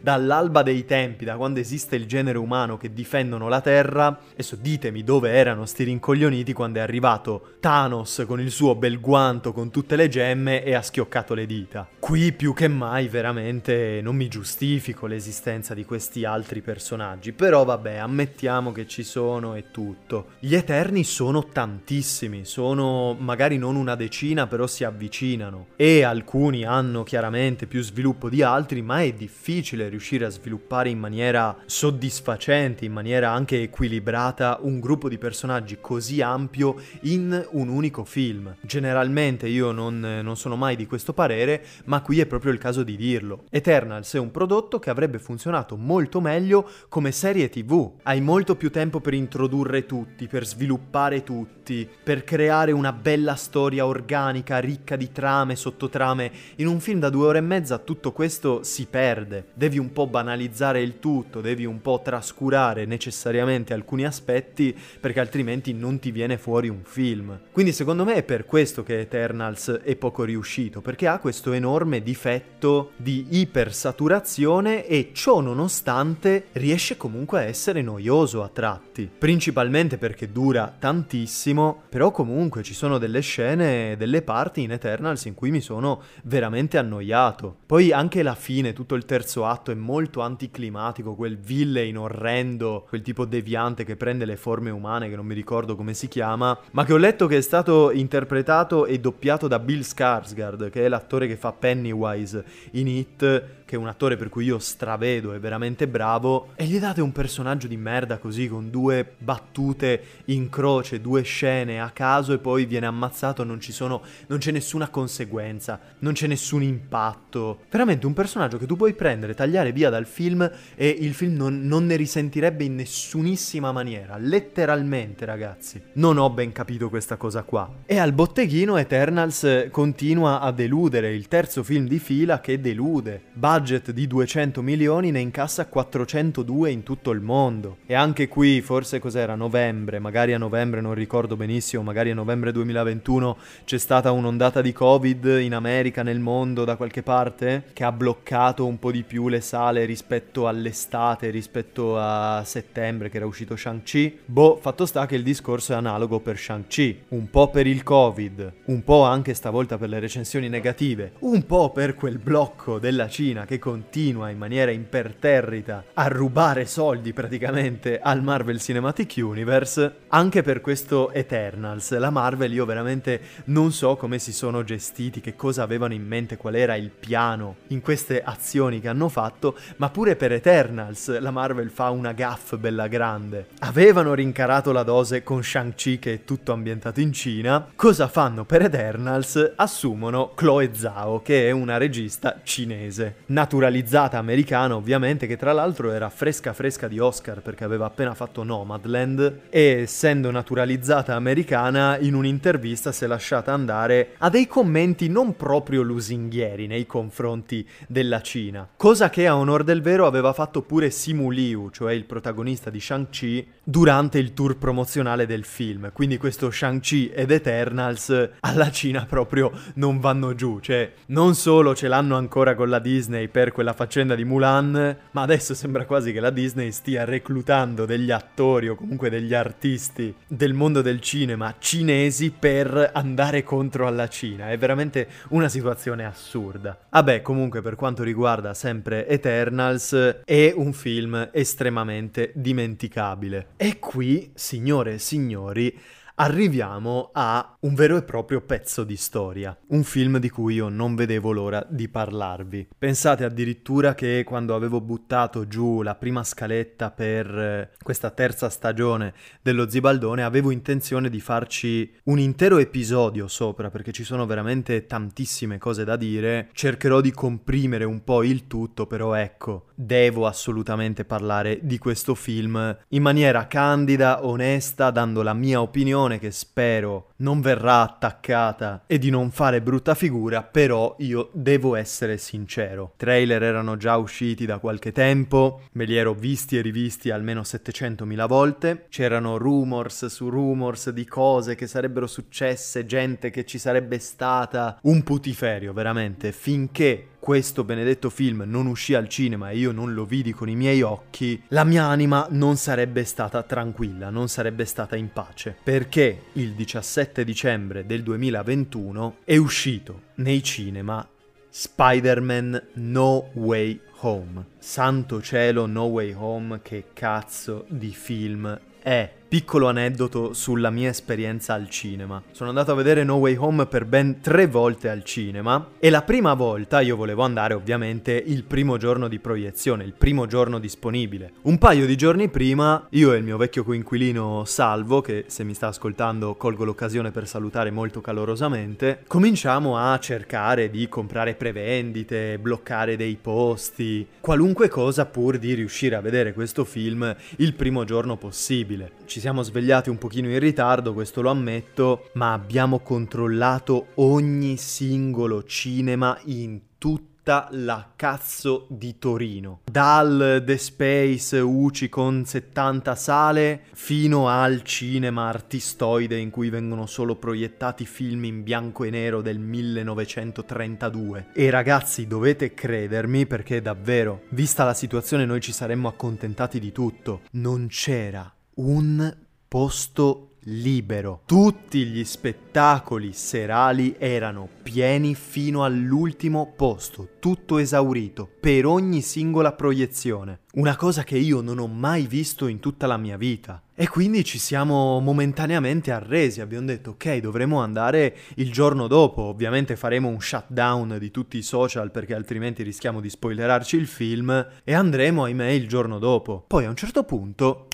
dall'alba dei tempi, da quando esiste il genere umano che difendono la Terra. Adesso ditemi dove erano sti rincoglioniti quando è arrivato Thanos con il suo bel guanto con tutte le gemme e ha schioccato le dita. Qui più che mai veramente non mi giustifico l'esistenza di questi altri personaggi, però vabbè, ammettiamo che ci sono e tutto. Gli Eterni sono tantissimi, sono magari non una decina, però si avvicinano e alcuni hanno chiaramente più sviluppo di altri, ma è difficile riuscire a sviluppare in maniera soddisfacente, in maniera anche equilibrata un gruppo di personaggi così ampio in un unico film. Generalmente io non, non sono mai di questo parere, ma qui è proprio il caso di dirlo. Eternals è un prodotto che avrebbe funzionato molto meglio come serie TV. Hai molto più tempo per introdurre tutti, per sviluppare tutti, per creare una bella storia organica, ricca di trame, sottotrame. In un film da due ore e mezza tutto questo si perde perde, devi un po' banalizzare il tutto, devi un po' trascurare necessariamente alcuni aspetti perché altrimenti non ti viene fuori un film. Quindi secondo me è per questo che Eternals è poco riuscito, perché ha questo enorme difetto di ipersaturazione e ciò nonostante riesce comunque a essere noioso a tratti, principalmente perché dura tantissimo, però comunque ci sono delle scene, delle parti in Eternals in cui mi sono veramente annoiato. Poi anche la fine, tutto il terzo atto è molto anticlimatico, quel villain orrendo, quel tipo deviante che prende le forme umane, che non mi ricordo come si chiama, ma che ho letto che è stato interpretato e doppiato da Bill Skarsgård, che è l'attore che fa Pennywise in It che è un attore per cui io stravedo, è veramente bravo, e gli date un personaggio di merda così, con due battute in croce, due scene a caso e poi viene ammazzato, non sono, non c'è nessuna conseguenza, non c'è nessun impatto. Veramente un personaggio che tu puoi prendere, tagliare via dal film e il film non, non ne risentirebbe in nessunissima maniera, letteralmente ragazzi. Non ho ben capito questa cosa qua. E al botteghino Eternals continua a deludere, il terzo film di fila che delude. Basta budget di 200 milioni ne incassa 402 in tutto il mondo. E anche qui, forse cos'era, novembre, magari a novembre non ricordo benissimo, magari a novembre 2021 c'è stata un'ondata di Covid in America, nel mondo, da qualche parte, che ha bloccato un po' di più le sale rispetto all'estate, rispetto a settembre che era uscito Shang-Chi. Boh, fatto sta che il discorso è analogo per Shang-Chi, un po' per il Covid, un po' anche stavolta per le recensioni negative, un po' per quel blocco della Cina che continua in maniera imperterrita a rubare soldi praticamente al Marvel Cinematic Universe, anche per questo Eternals. La Marvel io veramente non so come si sono gestiti, che cosa avevano in mente, qual era il piano in queste azioni che hanno fatto, ma pure per Eternals la Marvel fa una gaff bella grande. Avevano rincarato la dose con Shang-Chi che è tutto ambientato in Cina, cosa fanno per Eternals? Assumono Chloe Zhao che è una regista cinese naturalizzata americana ovviamente, che tra l'altro era fresca fresca di Oscar perché aveva appena fatto Nomadland e essendo naturalizzata americana in un'intervista si è lasciata andare a dei commenti non proprio lusinghieri nei confronti della Cina, cosa che a onor del vero aveva fatto pure Simu Liu, cioè il protagonista di Shang-Chi, durante il tour promozionale del film, quindi questo Shang-Chi ed Eternals alla Cina proprio non vanno giù, cioè non solo ce l'hanno ancora con la Disney per quella faccenda di Mulan, ma adesso sembra quasi che la Disney stia reclutando degli attori o comunque degli artisti del mondo del cinema cinesi per andare contro alla Cina. È veramente una situazione assurda. Vabbè, comunque per quanto riguarda sempre Eternals, è un film estremamente dimenticabile. E qui, signore e signori, arriviamo a un vero e proprio pezzo di storia, un film di cui io non vedevo l'ora di parlarvi. Pensate addirittura che quando avevo buttato giù la prima scaletta per eh, questa terza stagione dello Zibaldone avevo intenzione di farci un intero episodio sopra perché ci sono veramente tantissime cose da dire, cercherò di comprimere un po' il tutto, però ecco, devo assolutamente parlare di questo film in maniera candida, onesta, dando la mia opinione che spero non verrà attaccata e di non fare brutta figura, però io devo essere sincero. I trailer erano già usciti da qualche tempo, me li ero visti e rivisti almeno 700.000 volte, c'erano rumors su rumors di cose che sarebbero successe, gente che ci sarebbe stata, un putiferio veramente, finché questo benedetto film non uscì al cinema e io non lo vidi con i miei occhi, la mia anima non sarebbe stata tranquilla, non sarebbe stata in pace, perché il 17 dicembre del 2021 è uscito nei cinema Spider-Man No Way Home. Santo cielo, No Way Home, che cazzo di film è? Piccolo aneddoto sulla mia esperienza al cinema. Sono andato a vedere No Way Home per ben tre volte al cinema e la prima volta io volevo andare ovviamente il primo giorno di proiezione, il primo giorno disponibile. Un paio di giorni prima io e il mio vecchio coinquilino Salvo, che se mi sta ascoltando colgo l'occasione per salutare molto calorosamente, cominciamo a cercare di comprare prevendite, bloccare dei posti, qualunque cosa pur di riuscire a vedere questo film il primo giorno possibile. Ci ci siamo svegliati un pochino in ritardo, questo lo ammetto, ma abbiamo controllato ogni singolo cinema in tutta la cazzo di Torino. Dal The Space UCI con 70 sale fino al cinema artistoide in cui vengono solo proiettati film in bianco e nero del 1932. E ragazzi, dovete credermi perché davvero, vista la situazione, noi ci saremmo accontentati di tutto. Non c'era un posto libero. Tutti gli spettacoli serali erano pieni fino all'ultimo posto, tutto esaurito, per ogni singola proiezione. Una cosa che io non ho mai visto in tutta la mia vita. E quindi ci siamo momentaneamente arresi, abbiamo detto ok, dovremo andare il giorno dopo, ovviamente faremo un shutdown di tutti i social perché altrimenti rischiamo di spoilerarci il film e andremo ahimè il giorno dopo. Poi a un certo punto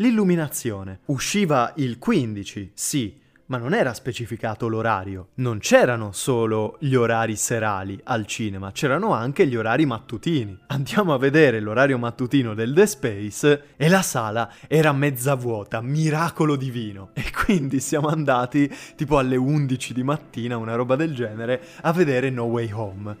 L'illuminazione. Usciva il 15, sì, ma non era specificato l'orario. Non c'erano solo gli orari serali al cinema, c'erano anche gli orari mattutini. Andiamo a vedere l'orario mattutino del The Space e la sala era mezza vuota, miracolo divino. E quindi siamo andati tipo alle 11 di mattina, una roba del genere, a vedere No Way Home.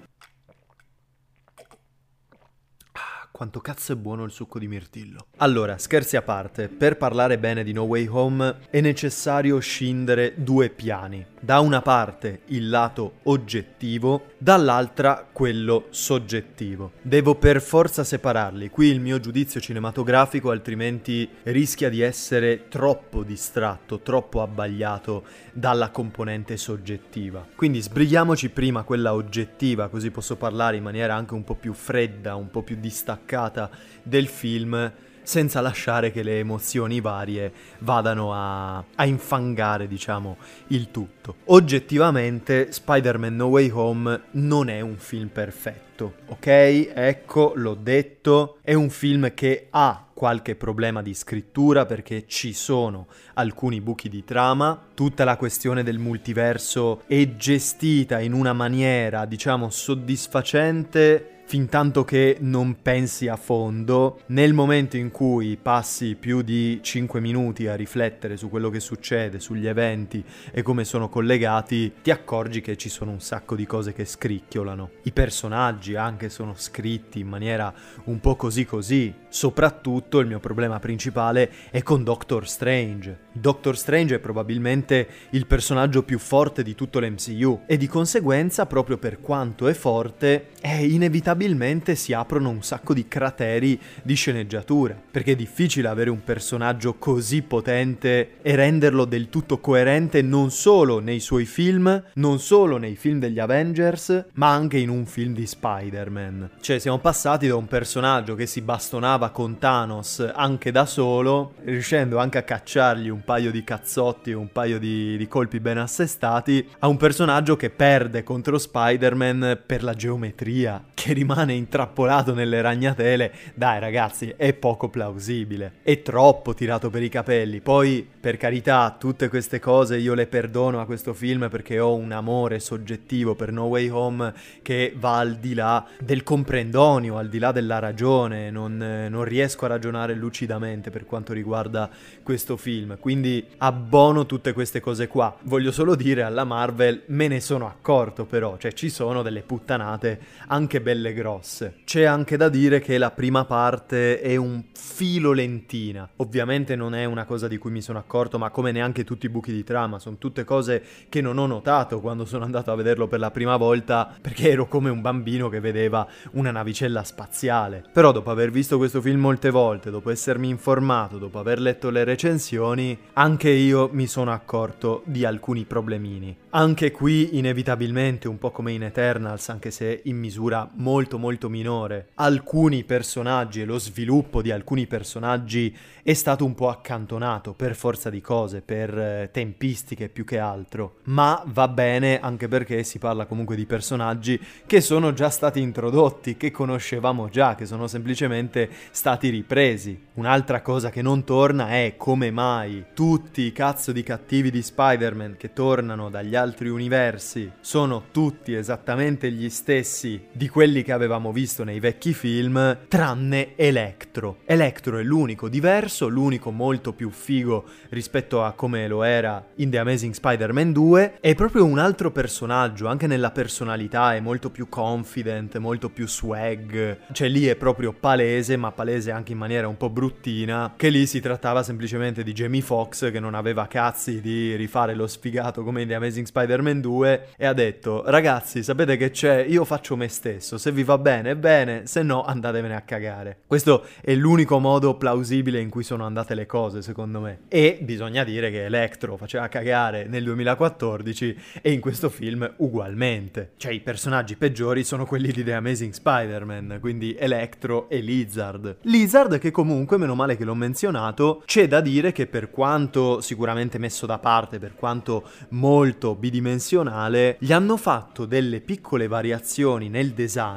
Quanto cazzo è buono il succo di mirtillo. Allora, scherzi a parte, per parlare bene di No Way Home è necessario scindere due piani. Da una parte il lato oggettivo, dall'altra quello soggettivo. Devo per forza separarli. Qui il mio giudizio cinematografico altrimenti rischia di essere troppo distratto, troppo abbagliato dalla componente soggettiva. Quindi sbrighiamoci prima quella oggettiva, così posso parlare in maniera anche un po' più fredda, un po' più distaccata staccata del film senza lasciare che le emozioni varie vadano a, a, infangare, diciamo, il tutto. Oggettivamente, Spider-Man No Way Home non è un film perfetto, ok? Ecco, l'ho detto, è un film che ha qualche problema di scrittura perché ci sono alcuni buchi di trama, tutta la questione del multiverso è gestita in una maniera, diciamo, soddisfacente fin tanto che non pensi a fondo, nel momento in cui passi più di 5 minuti a riflettere su quello che succede, sugli eventi e come sono collegati, ti accorgi che ci sono un sacco di cose che scricchiolano. I personaggi anche sono scritti in maniera un po' così così. Soprattutto il mio problema principale è con Doctor Strange. Doctor Strange è probabilmente il personaggio più forte di tutto l'MCU e di conseguenza proprio per quanto è forte inevitabile inevitabilmente si aprono un sacco di crateri di sceneggiatura, perché è difficile avere un personaggio così potente e renderlo del tutto coerente non solo nei suoi film, non solo nei film degli Avengers, ma anche in un film di Spider-Man. Cioè siamo passati da un personaggio che si bastonava con Thanos anche da solo, riuscendo anche a cacciargli un paio di cazzotti un paio di, di colpi ben assestati, a un personaggio che perde contro Spider-Man per la geometria, che rimane intrappolato nelle ragnatele, dai ragazzi, è poco plausibile. È troppo tirato per i capelli. Poi, per carità, tutte queste cose io le perdono a questo film perché ho un amore soggettivo per No Way Home che va al di là del comprendonio, al di là della ragione. Non, non riesco a ragionare lucidamente per quanto riguarda questo film. Quindi abbono tutte queste cose qua. Voglio solo dire alla Marvel, me ne sono accorto però, cioè ci sono delle puttanate anche belle grosse. C'è anche da dire che la prima parte è un filo lentina. Ovviamente non è una cosa di cui mi sono accorto, ma come neanche tutti i buchi di trama, sono tutte cose che non ho notato quando sono andato a vederlo per la prima volta, perché ero come un bambino che vedeva una navicella spaziale. Però dopo aver visto questo film molte volte, dopo essermi informato, dopo aver letto le recensioni, anche io mi sono accorto di alcuni problemini. Anche qui inevitabilmente, un po' come in Eternals, anche se in misura molto molto minore. Alcuni personaggi e lo sviluppo di alcuni personaggi è stato un po' accantonato per forza di cose, per eh, tempistiche più che altro. Ma va bene anche perché si parla comunque di personaggi che sono già stati introdotti, che conoscevamo già, che sono semplicemente stati ripresi. Un'altra cosa che non torna è come mai tutti i cazzo di cattivi di Spider-Man che tornano dagli altri universi sono tutti esattamente gli stessi di quelli quelli che avevamo visto nei vecchi film, tranne Electro. Electro è l'unico diverso, l'unico molto più figo rispetto a come lo era in The Amazing Spider-Man 2, è proprio un altro personaggio, anche nella personalità è molto più confident, molto più swag, cioè lì è proprio palese, ma palese anche in maniera un po' bruttina, che lì si trattava semplicemente di Jamie Foxx che non aveva cazzi di rifare lo sfigato come in The Amazing Spider-Man 2 e ha detto ragazzi sapete che c'è, io faccio me stesso, se vi va bene bene, se no andatevene a cagare. Questo è l'unico modo plausibile in cui sono andate le cose secondo me. E bisogna dire che Electro faceva cagare nel 2014 e in questo film ugualmente. Cioè i personaggi peggiori sono quelli di The Amazing Spider-Man, quindi Electro e Lizard. Lizard che comunque, meno male che l'ho menzionato, c'è da dire che per quanto sicuramente messo da parte, per quanto molto bidimensionale, gli hanno fatto delle piccole variazioni nel design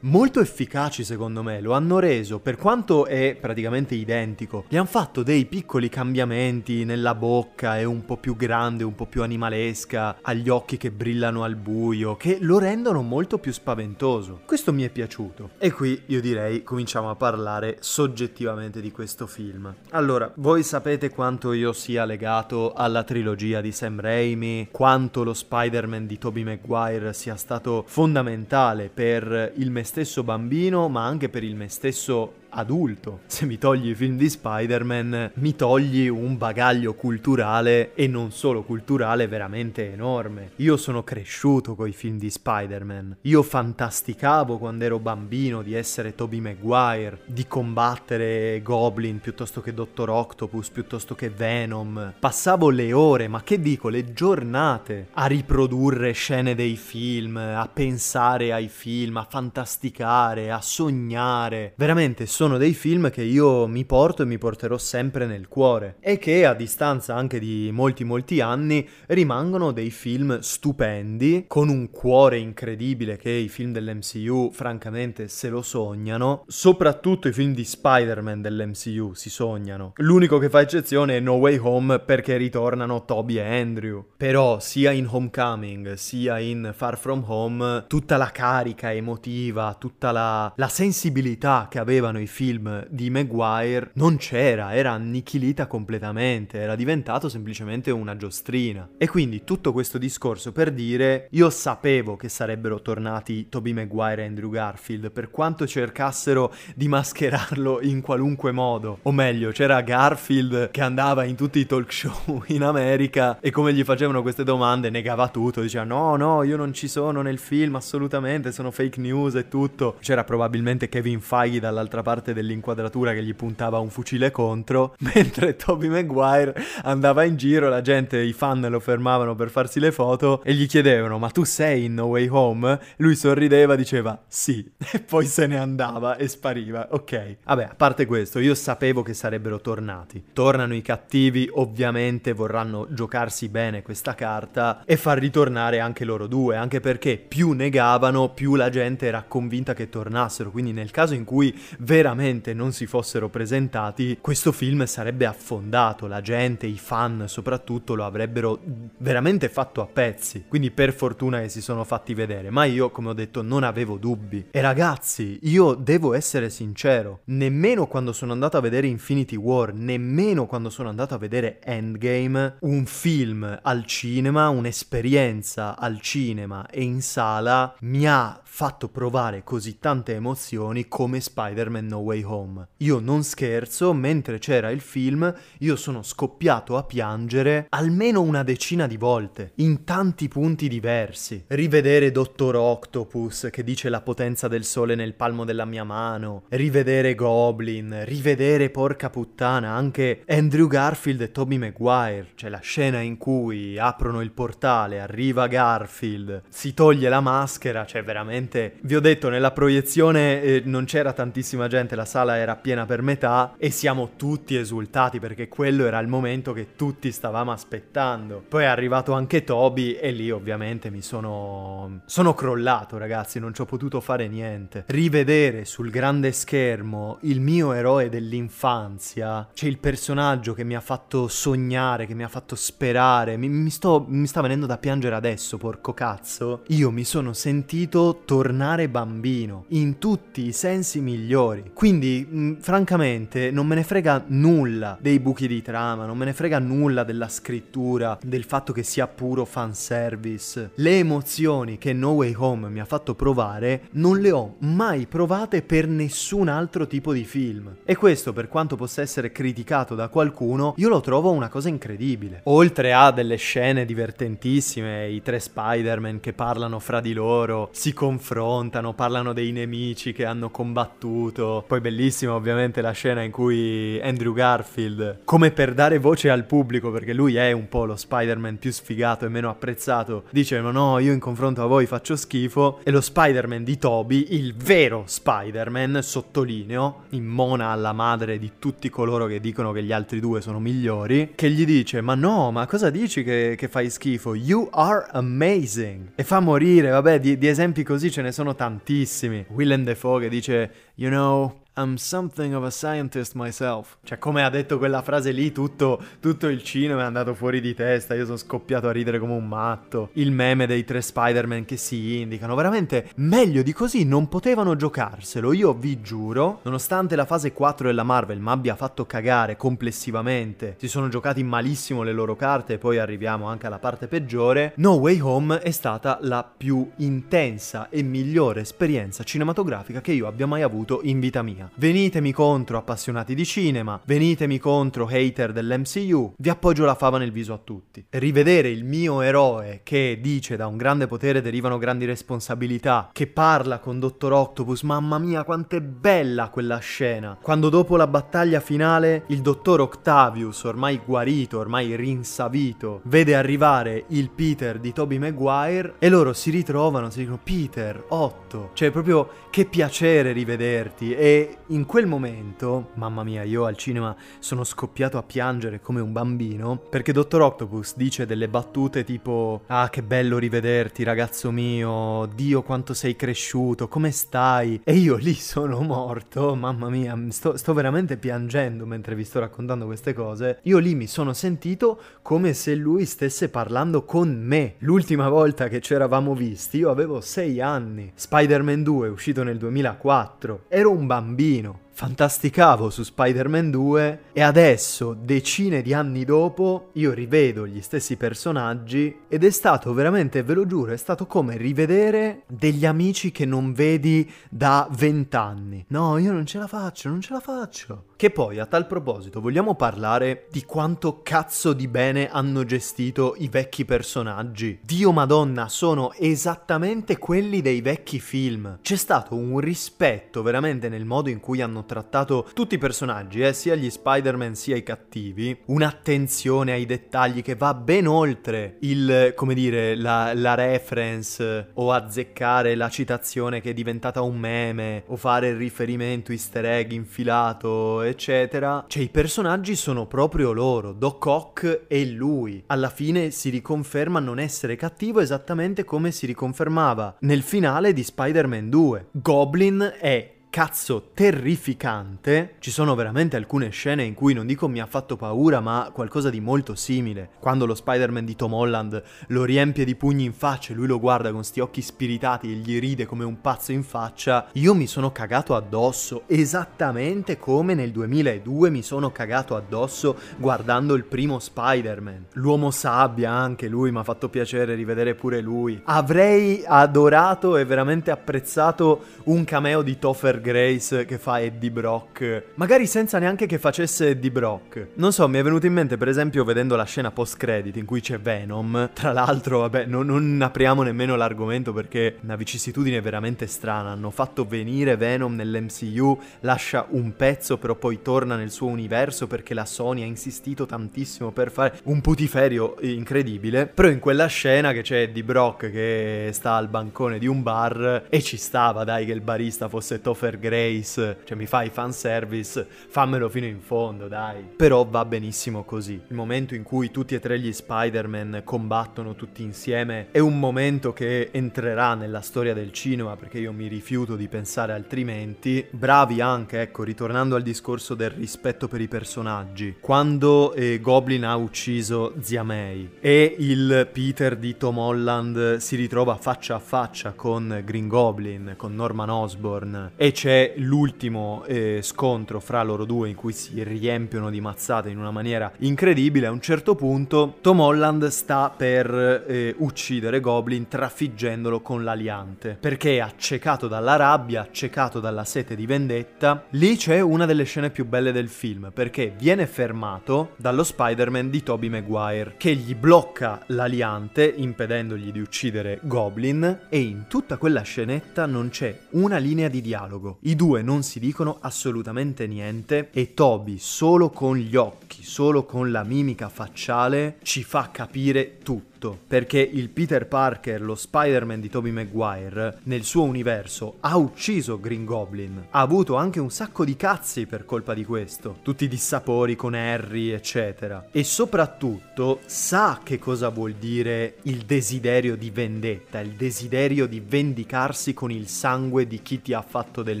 molto efficaci secondo me, lo hanno reso, per quanto è praticamente identico, gli hanno fatto dei piccoli cambiamenti nella bocca, è un po' più grande, un po' più animalesca, ha gli occhi che brillano al buio, che lo rendono molto più spaventoso. Questo mi è piaciuto. E qui io direi cominciamo a parlare soggettivamente di questo film. Allora, voi sapete quanto io sia legato alla trilogia di Sam Raimi, quanto lo Spider-Man di Tobey Maguire sia stato fondamentale per il me stesso bambino, ma anche per il me stesso adulto. Se mi togli i film di Spider-Man, mi togli un bagaglio culturale e non solo culturale veramente enorme. Io sono cresciuto con i film di Spider-Man. Io fantasticavo quando ero bambino di essere Tobey Maguire, di combattere Goblin piuttosto che Dottor Octopus, piuttosto che Venom. Passavo le ore, ma che dico, le giornate a riprodurre scene dei film, a pensare ai film, a fantasticare, a sognare. Veramente sono dei film che io mi porto e mi porterò sempre nel cuore e che a distanza anche di molti molti anni rimangono dei film stupendi con un cuore incredibile che i film dell'MCU francamente se lo sognano. Soprattutto i film di Spider-Man dell'MCU si sognano. L'unico che fa eccezione è No Way Home perché ritornano Toby e Andrew. Però sia in Homecoming sia in Far From Home tutta la carica emotiva tutta la, la sensibilità che avevano i film di Maguire non c'era, era annichilita completamente, era diventato semplicemente una giostrina. E quindi tutto questo discorso per dire, io sapevo che sarebbero tornati Tobey Maguire e Andrew Garfield, per quanto cercassero di mascherarlo in qualunque modo. O meglio, c'era Garfield che andava in tutti i talk show in America e come gli facevano queste domande negava tutto, diceva no, no, io non ci sono nel film assolutamente, sono fake news e tutto. C'era probabilmente Kevin Feige dall'altra parte parte dell'inquadratura che gli puntava un fucile contro, mentre Toby Maguire andava in giro, la gente, i fan lo fermavano per farsi le foto e gli chiedevano ma tu sei in No Way Home? Lui sorrideva, diceva sì, e poi se ne andava e spariva, ok. Vabbè, a parte questo, io sapevo che sarebbero tornati. Tornano i cattivi, ovviamente vorranno giocarsi bene questa carta e far ritornare anche loro due, anche perché più negavano, più la gente era convinta che tornassero, quindi nel caso in cui veramente veramente non si fossero presentati, questo film sarebbe affondato, la gente, i fan soprattutto lo avrebbero veramente fatto a pezzi. Quindi per fortuna che si sono fatti vedere, ma io come ho detto non avevo dubbi. E ragazzi, io devo essere sincero, nemmeno quando sono andato a vedere Infinity War, nemmeno quando sono andato a vedere Endgame, un film al cinema, un'esperienza al cinema e in sala mi ha fatto provare così tante emozioni come Spider-Man No Way Home. Io non scherzo, mentre c'era il film, io sono scoppiato a piangere almeno una decina di volte, in tanti punti diversi. Rivedere Dottor Octopus che dice la potenza del sole nel palmo della mia mano, rivedere Goblin, rivedere porca puttana anche Andrew Garfield e Tobey Maguire, c'è la scena in cui aprono il portale, arriva Garfield, si toglie la maschera, cioè veramente vi ho detto nella proiezione eh, non c'era tantissima gente la sala era piena per metà e siamo tutti esultati perché quello era il momento che tutti stavamo aspettando. Poi è arrivato anche Toby e lì ovviamente mi sono... sono crollato ragazzi, non ci ho potuto fare niente. Rivedere sul grande schermo il mio eroe dell'infanzia, c'è il personaggio che mi ha fatto sognare, che mi ha fatto sperare, mi, mi, sto, mi sta venendo da piangere adesso, porco cazzo. Io mi sono sentito tornare bambino in tutti i sensi migliori. Quindi, mh, francamente, non me ne frega nulla dei buchi di trama, non me ne frega nulla della scrittura, del fatto che sia puro fanservice. Le emozioni che No Way Home mi ha fatto provare non le ho mai provate per nessun altro tipo di film. E questo, per quanto possa essere criticato da qualcuno, io lo trovo una cosa incredibile. Oltre a delle scene divertentissime, i tre Spider-Man che parlano fra di loro, si confrontano, parlano dei nemici che hanno combattuto. Poi bellissima ovviamente la scena in cui Andrew Garfield, come per dare voce al pubblico, perché lui è un po' lo Spider-Man più sfigato e meno apprezzato, dice no no, io in confronto a voi faccio schifo, e lo Spider-Man di Toby, il vero Spider-Man, sottolineo, immona alla madre di tutti coloro che dicono che gli altri due sono migliori, che gli dice ma no, ma cosa dici che, che fai schifo? You are amazing! E fa morire, vabbè, di, di esempi così ce ne sono tantissimi. Willem Dafoe che dice, you know, I'm something of a scientist myself. Cioè, come ha detto quella frase lì, tutto, tutto, il cinema è andato fuori di testa. Io sono scoppiato a ridere come un matto. Il meme dei tre Spider-Man che si indicano. Veramente, meglio di così non potevano giocarselo. Io vi giuro, nonostante la fase 4 della Marvel mi abbia fatto cagare complessivamente, si sono giocati malissimo le loro carte e poi arriviamo anche alla parte peggiore. No Way Home è stata la più intensa e migliore esperienza cinematografica che io abbia mai avuto in vita mia. Venitemi contro appassionati di cinema, venitemi contro hater dell'MCU, vi appoggio la fava nel viso a tutti. Rivedere il mio eroe che dice da un grande potere derivano grandi responsabilità, che parla con Dottor Octopus, mamma mia quanto è bella quella scena. Quando dopo la battaglia finale il Dottor Octavius, ormai guarito, ormai rinsavito, vede arrivare il Peter di Tobey Maguire e loro si ritrovano, si dicono Peter, Otto, cioè proprio che piacere rivederti e in quel momento, mamma mia, io al cinema sono scoppiato a piangere come un bambino perché Dottor Octopus dice delle battute tipo Ah, che bello rivederti, ragazzo mio, Dio quanto sei cresciuto, come stai? E io lì sono morto, mamma mia, sto, sto veramente piangendo mentre vi sto raccontando queste cose. Io lì mi sono sentito come se lui stesse parlando con me. L'ultima volta che ci eravamo visti, io avevo 6 anni. Spider-Man 2 è uscito nel 2004. Ero un bambino fantasticavo su Spider-Man 2 e adesso, decine di anni dopo, io rivedo gli stessi personaggi ed è stato veramente, ve lo giuro, è stato come rivedere degli amici che non vedi da vent'anni. No, io non ce la faccio, non ce la faccio. Che poi, a tal proposito, vogliamo parlare di quanto cazzo di bene hanno gestito i vecchi personaggi. Dio madonna, sono esattamente quelli dei vecchi film. C'è stato un rispetto veramente nel modo in cui hanno trattato tutti i personaggi, eh, sia gli Spider-Man sia i cattivi, un'attenzione ai dettagli che va ben oltre il, come dire, la, la reference o azzeccare la citazione che è diventata un meme o fare il riferimento easter egg infilato, eccetera. Cioè i personaggi sono proprio loro, Doc Ock e lui. Alla fine si riconferma non essere cattivo esattamente come si riconfermava nel finale di Spider-Man 2. Goblin è cazzo terrificante. Ci sono veramente alcune scene in cui non dico mi ha fatto paura, ma qualcosa di molto simile. Quando lo Spider-Man di Tom Holland lo riempie di pugni in faccia e lui lo guarda con sti occhi spiritati e gli ride come un pazzo in faccia, io mi sono cagato addosso, esattamente come nel 2002 mi sono cagato addosso guardando il primo Spider-Man. L'uomo sabbia anche lui, mi ha fatto piacere rivedere pure lui. Avrei adorato e veramente apprezzato un cameo di Topher Grace che fa Eddie Brock, magari senza neanche che facesse Eddie Brock. Non so, mi è venuto in mente per esempio vedendo la scena post credit in cui c'è Venom. Tra l'altro, vabbè, non, non apriamo nemmeno l'argomento perché una vicissitudine veramente strana. Hanno fatto venire Venom nell'MCU, lascia un pezzo però poi torna nel suo universo perché la Sony ha insistito tantissimo per fare un putiferio incredibile. Però in quella scena che c'è Eddie Brock che sta al bancone di un bar e ci stava, dai, che il barista fosse Topher Topher Grace, cioè mi fai fanservice, fammelo fino in fondo, dai. Però va benissimo così. Il momento in cui tutti e tre gli Spider-Man combattono tutti insieme è un momento che entrerà nella storia del cinema perché io mi rifiuto di pensare altrimenti. Bravi anche, ecco, ritornando al discorso del rispetto per i personaggi. Quando eh, Goblin ha ucciso Zia May e il Peter di Tom Holland si ritrova faccia a faccia con Green Goblin, con Norman Osborn e c'è l'ultimo eh, scontro fra loro due in cui si riempiono di mazzate in una maniera incredibile, a un certo punto Tom Holland sta per eh, uccidere Goblin trafiggendolo con l'aliante perché accecato dalla rabbia, accecato dalla sete di vendetta. Lì c'è una delle scene più belle del film perché viene fermato dallo Spider-Man di Tobey Maguire che gli blocca l'aliante impedendogli di uccidere Goblin e in tutta quella scenetta non c'è una linea di dialogo. I due non si dicono assolutamente niente e Toby solo con gli occhi, solo con la mimica facciale ci fa capire tutto tutto, perché il Peter Parker, lo Spider-Man di Tobey Maguire, nel suo universo ha ucciso Green Goblin, ha avuto anche un sacco di cazzi per colpa di questo, tutti i dissapori con Harry, eccetera. E soprattutto sa che cosa vuol dire il desiderio di vendetta, il desiderio di vendicarsi con il sangue di chi ti ha fatto del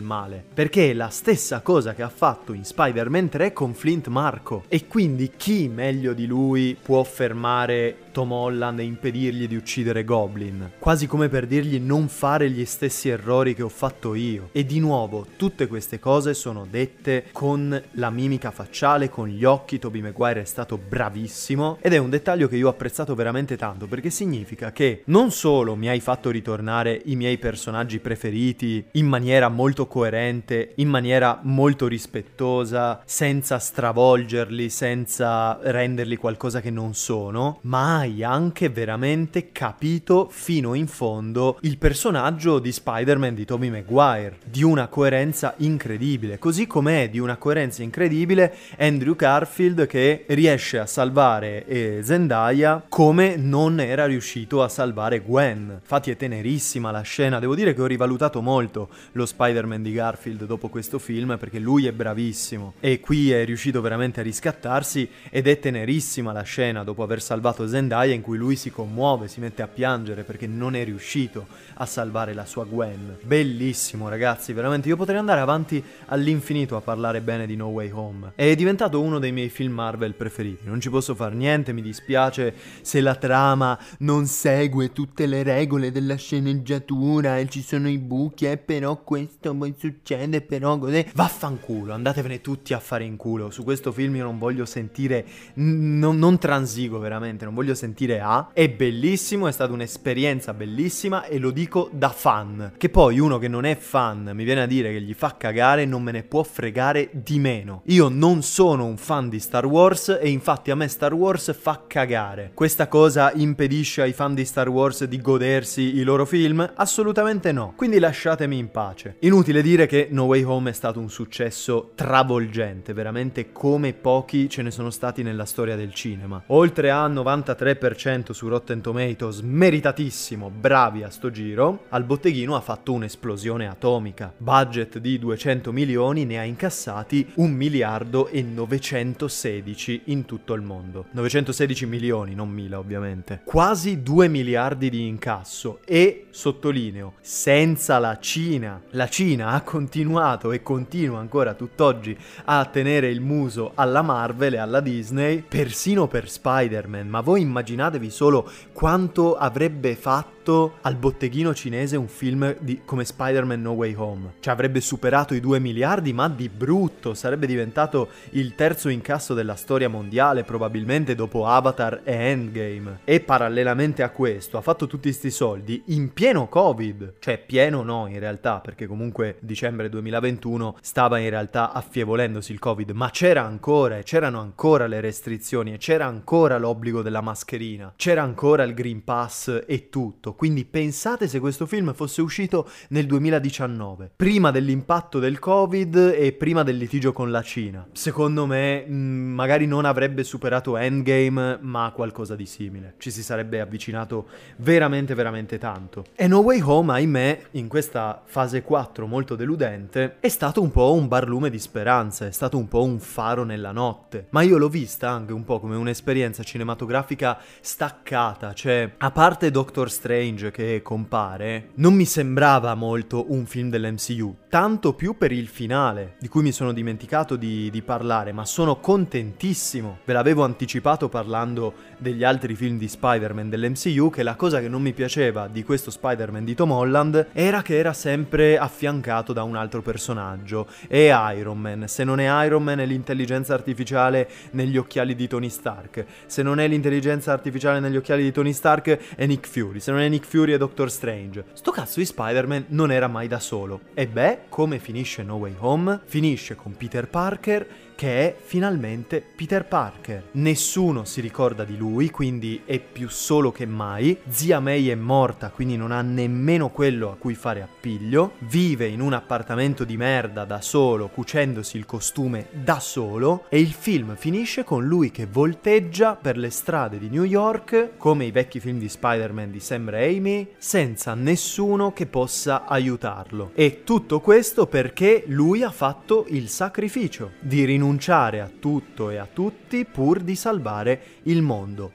male, perché è la stessa cosa che ha fatto in Spider-Man 3 con Flint Marco. E quindi chi meglio di lui può fermare Tom Holland e impedirgli di uccidere Goblin, quasi come per dirgli non fare gli stessi errori che ho fatto io. E di nuovo, tutte queste cose sono dette con la mimica facciale, con gli occhi, Toby Maguire è stato bravissimo. Ed è un dettaglio che io ho apprezzato veramente tanto perché significa che non solo mi hai fatto ritornare i miei personaggi preferiti in maniera molto coerente, in maniera molto rispettosa, senza stravolgerli, senza renderli qualcosa che non sono, ma hai anche veramente capito fino in fondo il personaggio di Spider-Man di Tobey Maguire, di una coerenza incredibile, così come di una coerenza incredibile Andrew Garfield che riesce a salvare eh, Zendaya come non era riuscito a salvare Gwen. Infatti è tenerissima la scena, devo dire che ho rivalutato molto lo Spider-Man di Garfield dopo questo film perché lui è bravissimo e qui è riuscito veramente a riscattarsi ed è tenerissima la scena dopo aver salvato Zendaya Zendaya in cui lui si commuove, si mette a piangere perché non è riuscito a salvare la sua Gwen. Bellissimo ragazzi, veramente io potrei andare avanti all'infinito a parlare bene di No Way Home. È diventato uno dei miei film Marvel preferiti, non ci posso fare niente, mi dispiace se la trama non segue tutte le regole della sceneggiatura e ci sono i buchi e eh, però questo poi succede, però così. Vaffanculo, andatevene tutti a fare in culo, su questo film io non voglio sentire, n- non, non transigo veramente, non voglio sentire A. È bellissimo, è stata un'esperienza bellissima e lo dico da fan. Che poi uno che non è fan mi viene a dire che gli fa cagare non me ne può fregare di meno. Io non sono un fan di Star Wars e infatti a me Star Wars fa cagare. Questa cosa impedisce ai fan di Star Wars di godersi i loro film? Assolutamente no. Quindi lasciatemi in pace. Inutile dire che No Way Home è stato un successo travolgente, veramente come pochi ce ne sono stati nella storia del cinema. Oltre a 93 3% su Rotten Tomatoes, meritatissimo, bravi a sto giro, al botteghino ha fatto un'esplosione atomica. Budget di 200 milioni ne ha incassati 1 miliardo e 916 in tutto il mondo. 916 milioni, non mila ovviamente. Quasi 2 miliardi di incasso e, sottolineo, senza la Cina. La Cina ha continuato e continua ancora tutt'oggi a tenere il muso alla Marvel e alla Disney, persino per Spider-Man, ma voi immaginate immaginatevi solo quanto avrebbe fatto fatto al botteghino cinese un film di, come Spider-Man No Way Home. Cioè avrebbe superato i 2 miliardi, ma di brutto. Sarebbe diventato il terzo incasso della storia mondiale, probabilmente dopo Avatar e Endgame. E parallelamente a questo ha fatto tutti questi soldi in pieno Covid. Cioè pieno no in realtà, perché comunque dicembre 2021 stava in realtà affievolendosi il Covid, ma c'era ancora e c'erano ancora le restrizioni e c'era ancora l'obbligo della mascherina. C'era ancora il Green Pass e tutto 2018, quindi pensate se questo film fosse uscito nel 2019, prima dell'impatto del Covid e prima del litigio con la Cina. Secondo me mm, magari non avrebbe superato Endgame, ma qualcosa di simile. Ci si sarebbe avvicinato veramente veramente tanto. E No Way Home, ahimè, in questa fase 4 molto deludente, è stato un po' un barlume di speranza, è stato un po' un faro nella notte. Ma io l'ho vista anche un po' come un'esperienza cinematografica staccata, cioè a parte Doctor Strange che compare, non mi sembrava molto un film dell'MCU, tanto più per il finale, di cui mi sono dimenticato di, di parlare, ma sono contentissimo. Ve l'avevo anticipato parlando degli altri film di Spider-Man dell'MCU, che la cosa che non mi piaceva di questo Spider-Man di Tom Holland era che era sempre affiancato da un altro personaggio. E Iron Man, se non è Iron Man è l'intelligenza artificiale negli occhiali di Tony Stark, se non è l'intelligenza artificiale negli occhiali di Tony Stark è Nick Fury, se non è Nick Fury è Doctor Strange. Sto cazzo di Spider-Man non era mai da solo. E beh, come finisce No Way Home? Finisce con Peter Parker che è finalmente Peter Parker. Nessuno si ricorda di lui, quindi è più solo che mai. Zia May è morta, quindi non ha nemmeno quello a cui fare appiglio. Vive in un appartamento di merda da solo, cucendosi il costume da solo. E il film finisce con lui che volteggia per le strade di New York, come i vecchi film di Spider-Man di Sam Raimi, senza nessuno che possa aiutarlo. E tutto questo perché lui ha fatto il sacrificio di rinunciare rinunciare a tutto e a tutti pur di salvare il mondo.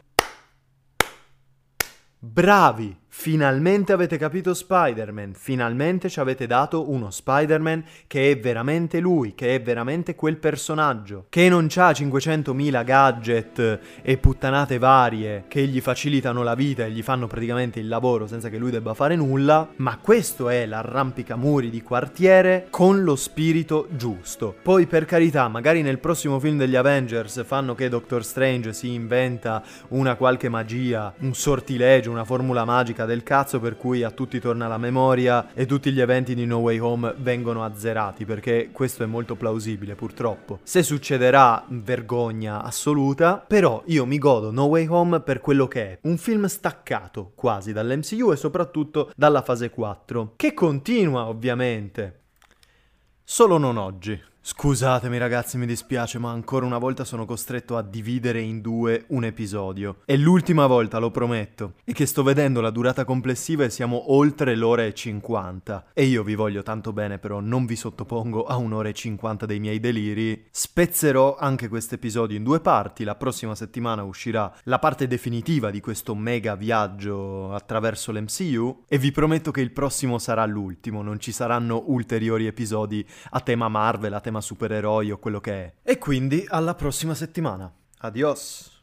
Bravi! Finalmente avete capito Spider-Man, finalmente ci avete dato uno Spider-Man che è veramente lui, che è veramente quel personaggio, che non ha 500.000 gadget e puttanate varie che gli facilitano la vita e gli fanno praticamente il lavoro senza che lui debba fare nulla, ma questo è l'arrampicamuri di quartiere con lo spirito giusto. Poi per carità, magari nel prossimo film degli Avengers fanno che Doctor Strange si inventa una qualche magia, un sortilegio, una formula magica del cazzo per cui a tutti torna la memoria e tutti gli eventi di No Way Home vengono azzerati perché questo è molto plausibile purtroppo. Se succederà vergogna assoluta, però io mi godo No Way Home per quello che è, un film staccato quasi dall'MCU e soprattutto dalla fase 4, che continua ovviamente. Solo non oggi. Scusatemi ragazzi, mi dispiace, ma ancora una volta sono costretto a dividere in due un episodio. È l'ultima volta, lo prometto. E che sto vedendo la durata complessiva e siamo oltre l'ora e 50. E io vi voglio tanto bene, però non vi sottopongo a un'ora e 50 dei miei deliri. Spezzerò anche questo episodio in due parti. La prossima settimana uscirà la parte definitiva di questo mega viaggio attraverso l'MCU. E vi prometto che il prossimo sarà l'ultimo, non ci saranno ulteriori episodi a tema Marvel, a tema tema supereroi o quello che è. E quindi alla prossima settimana. Adios!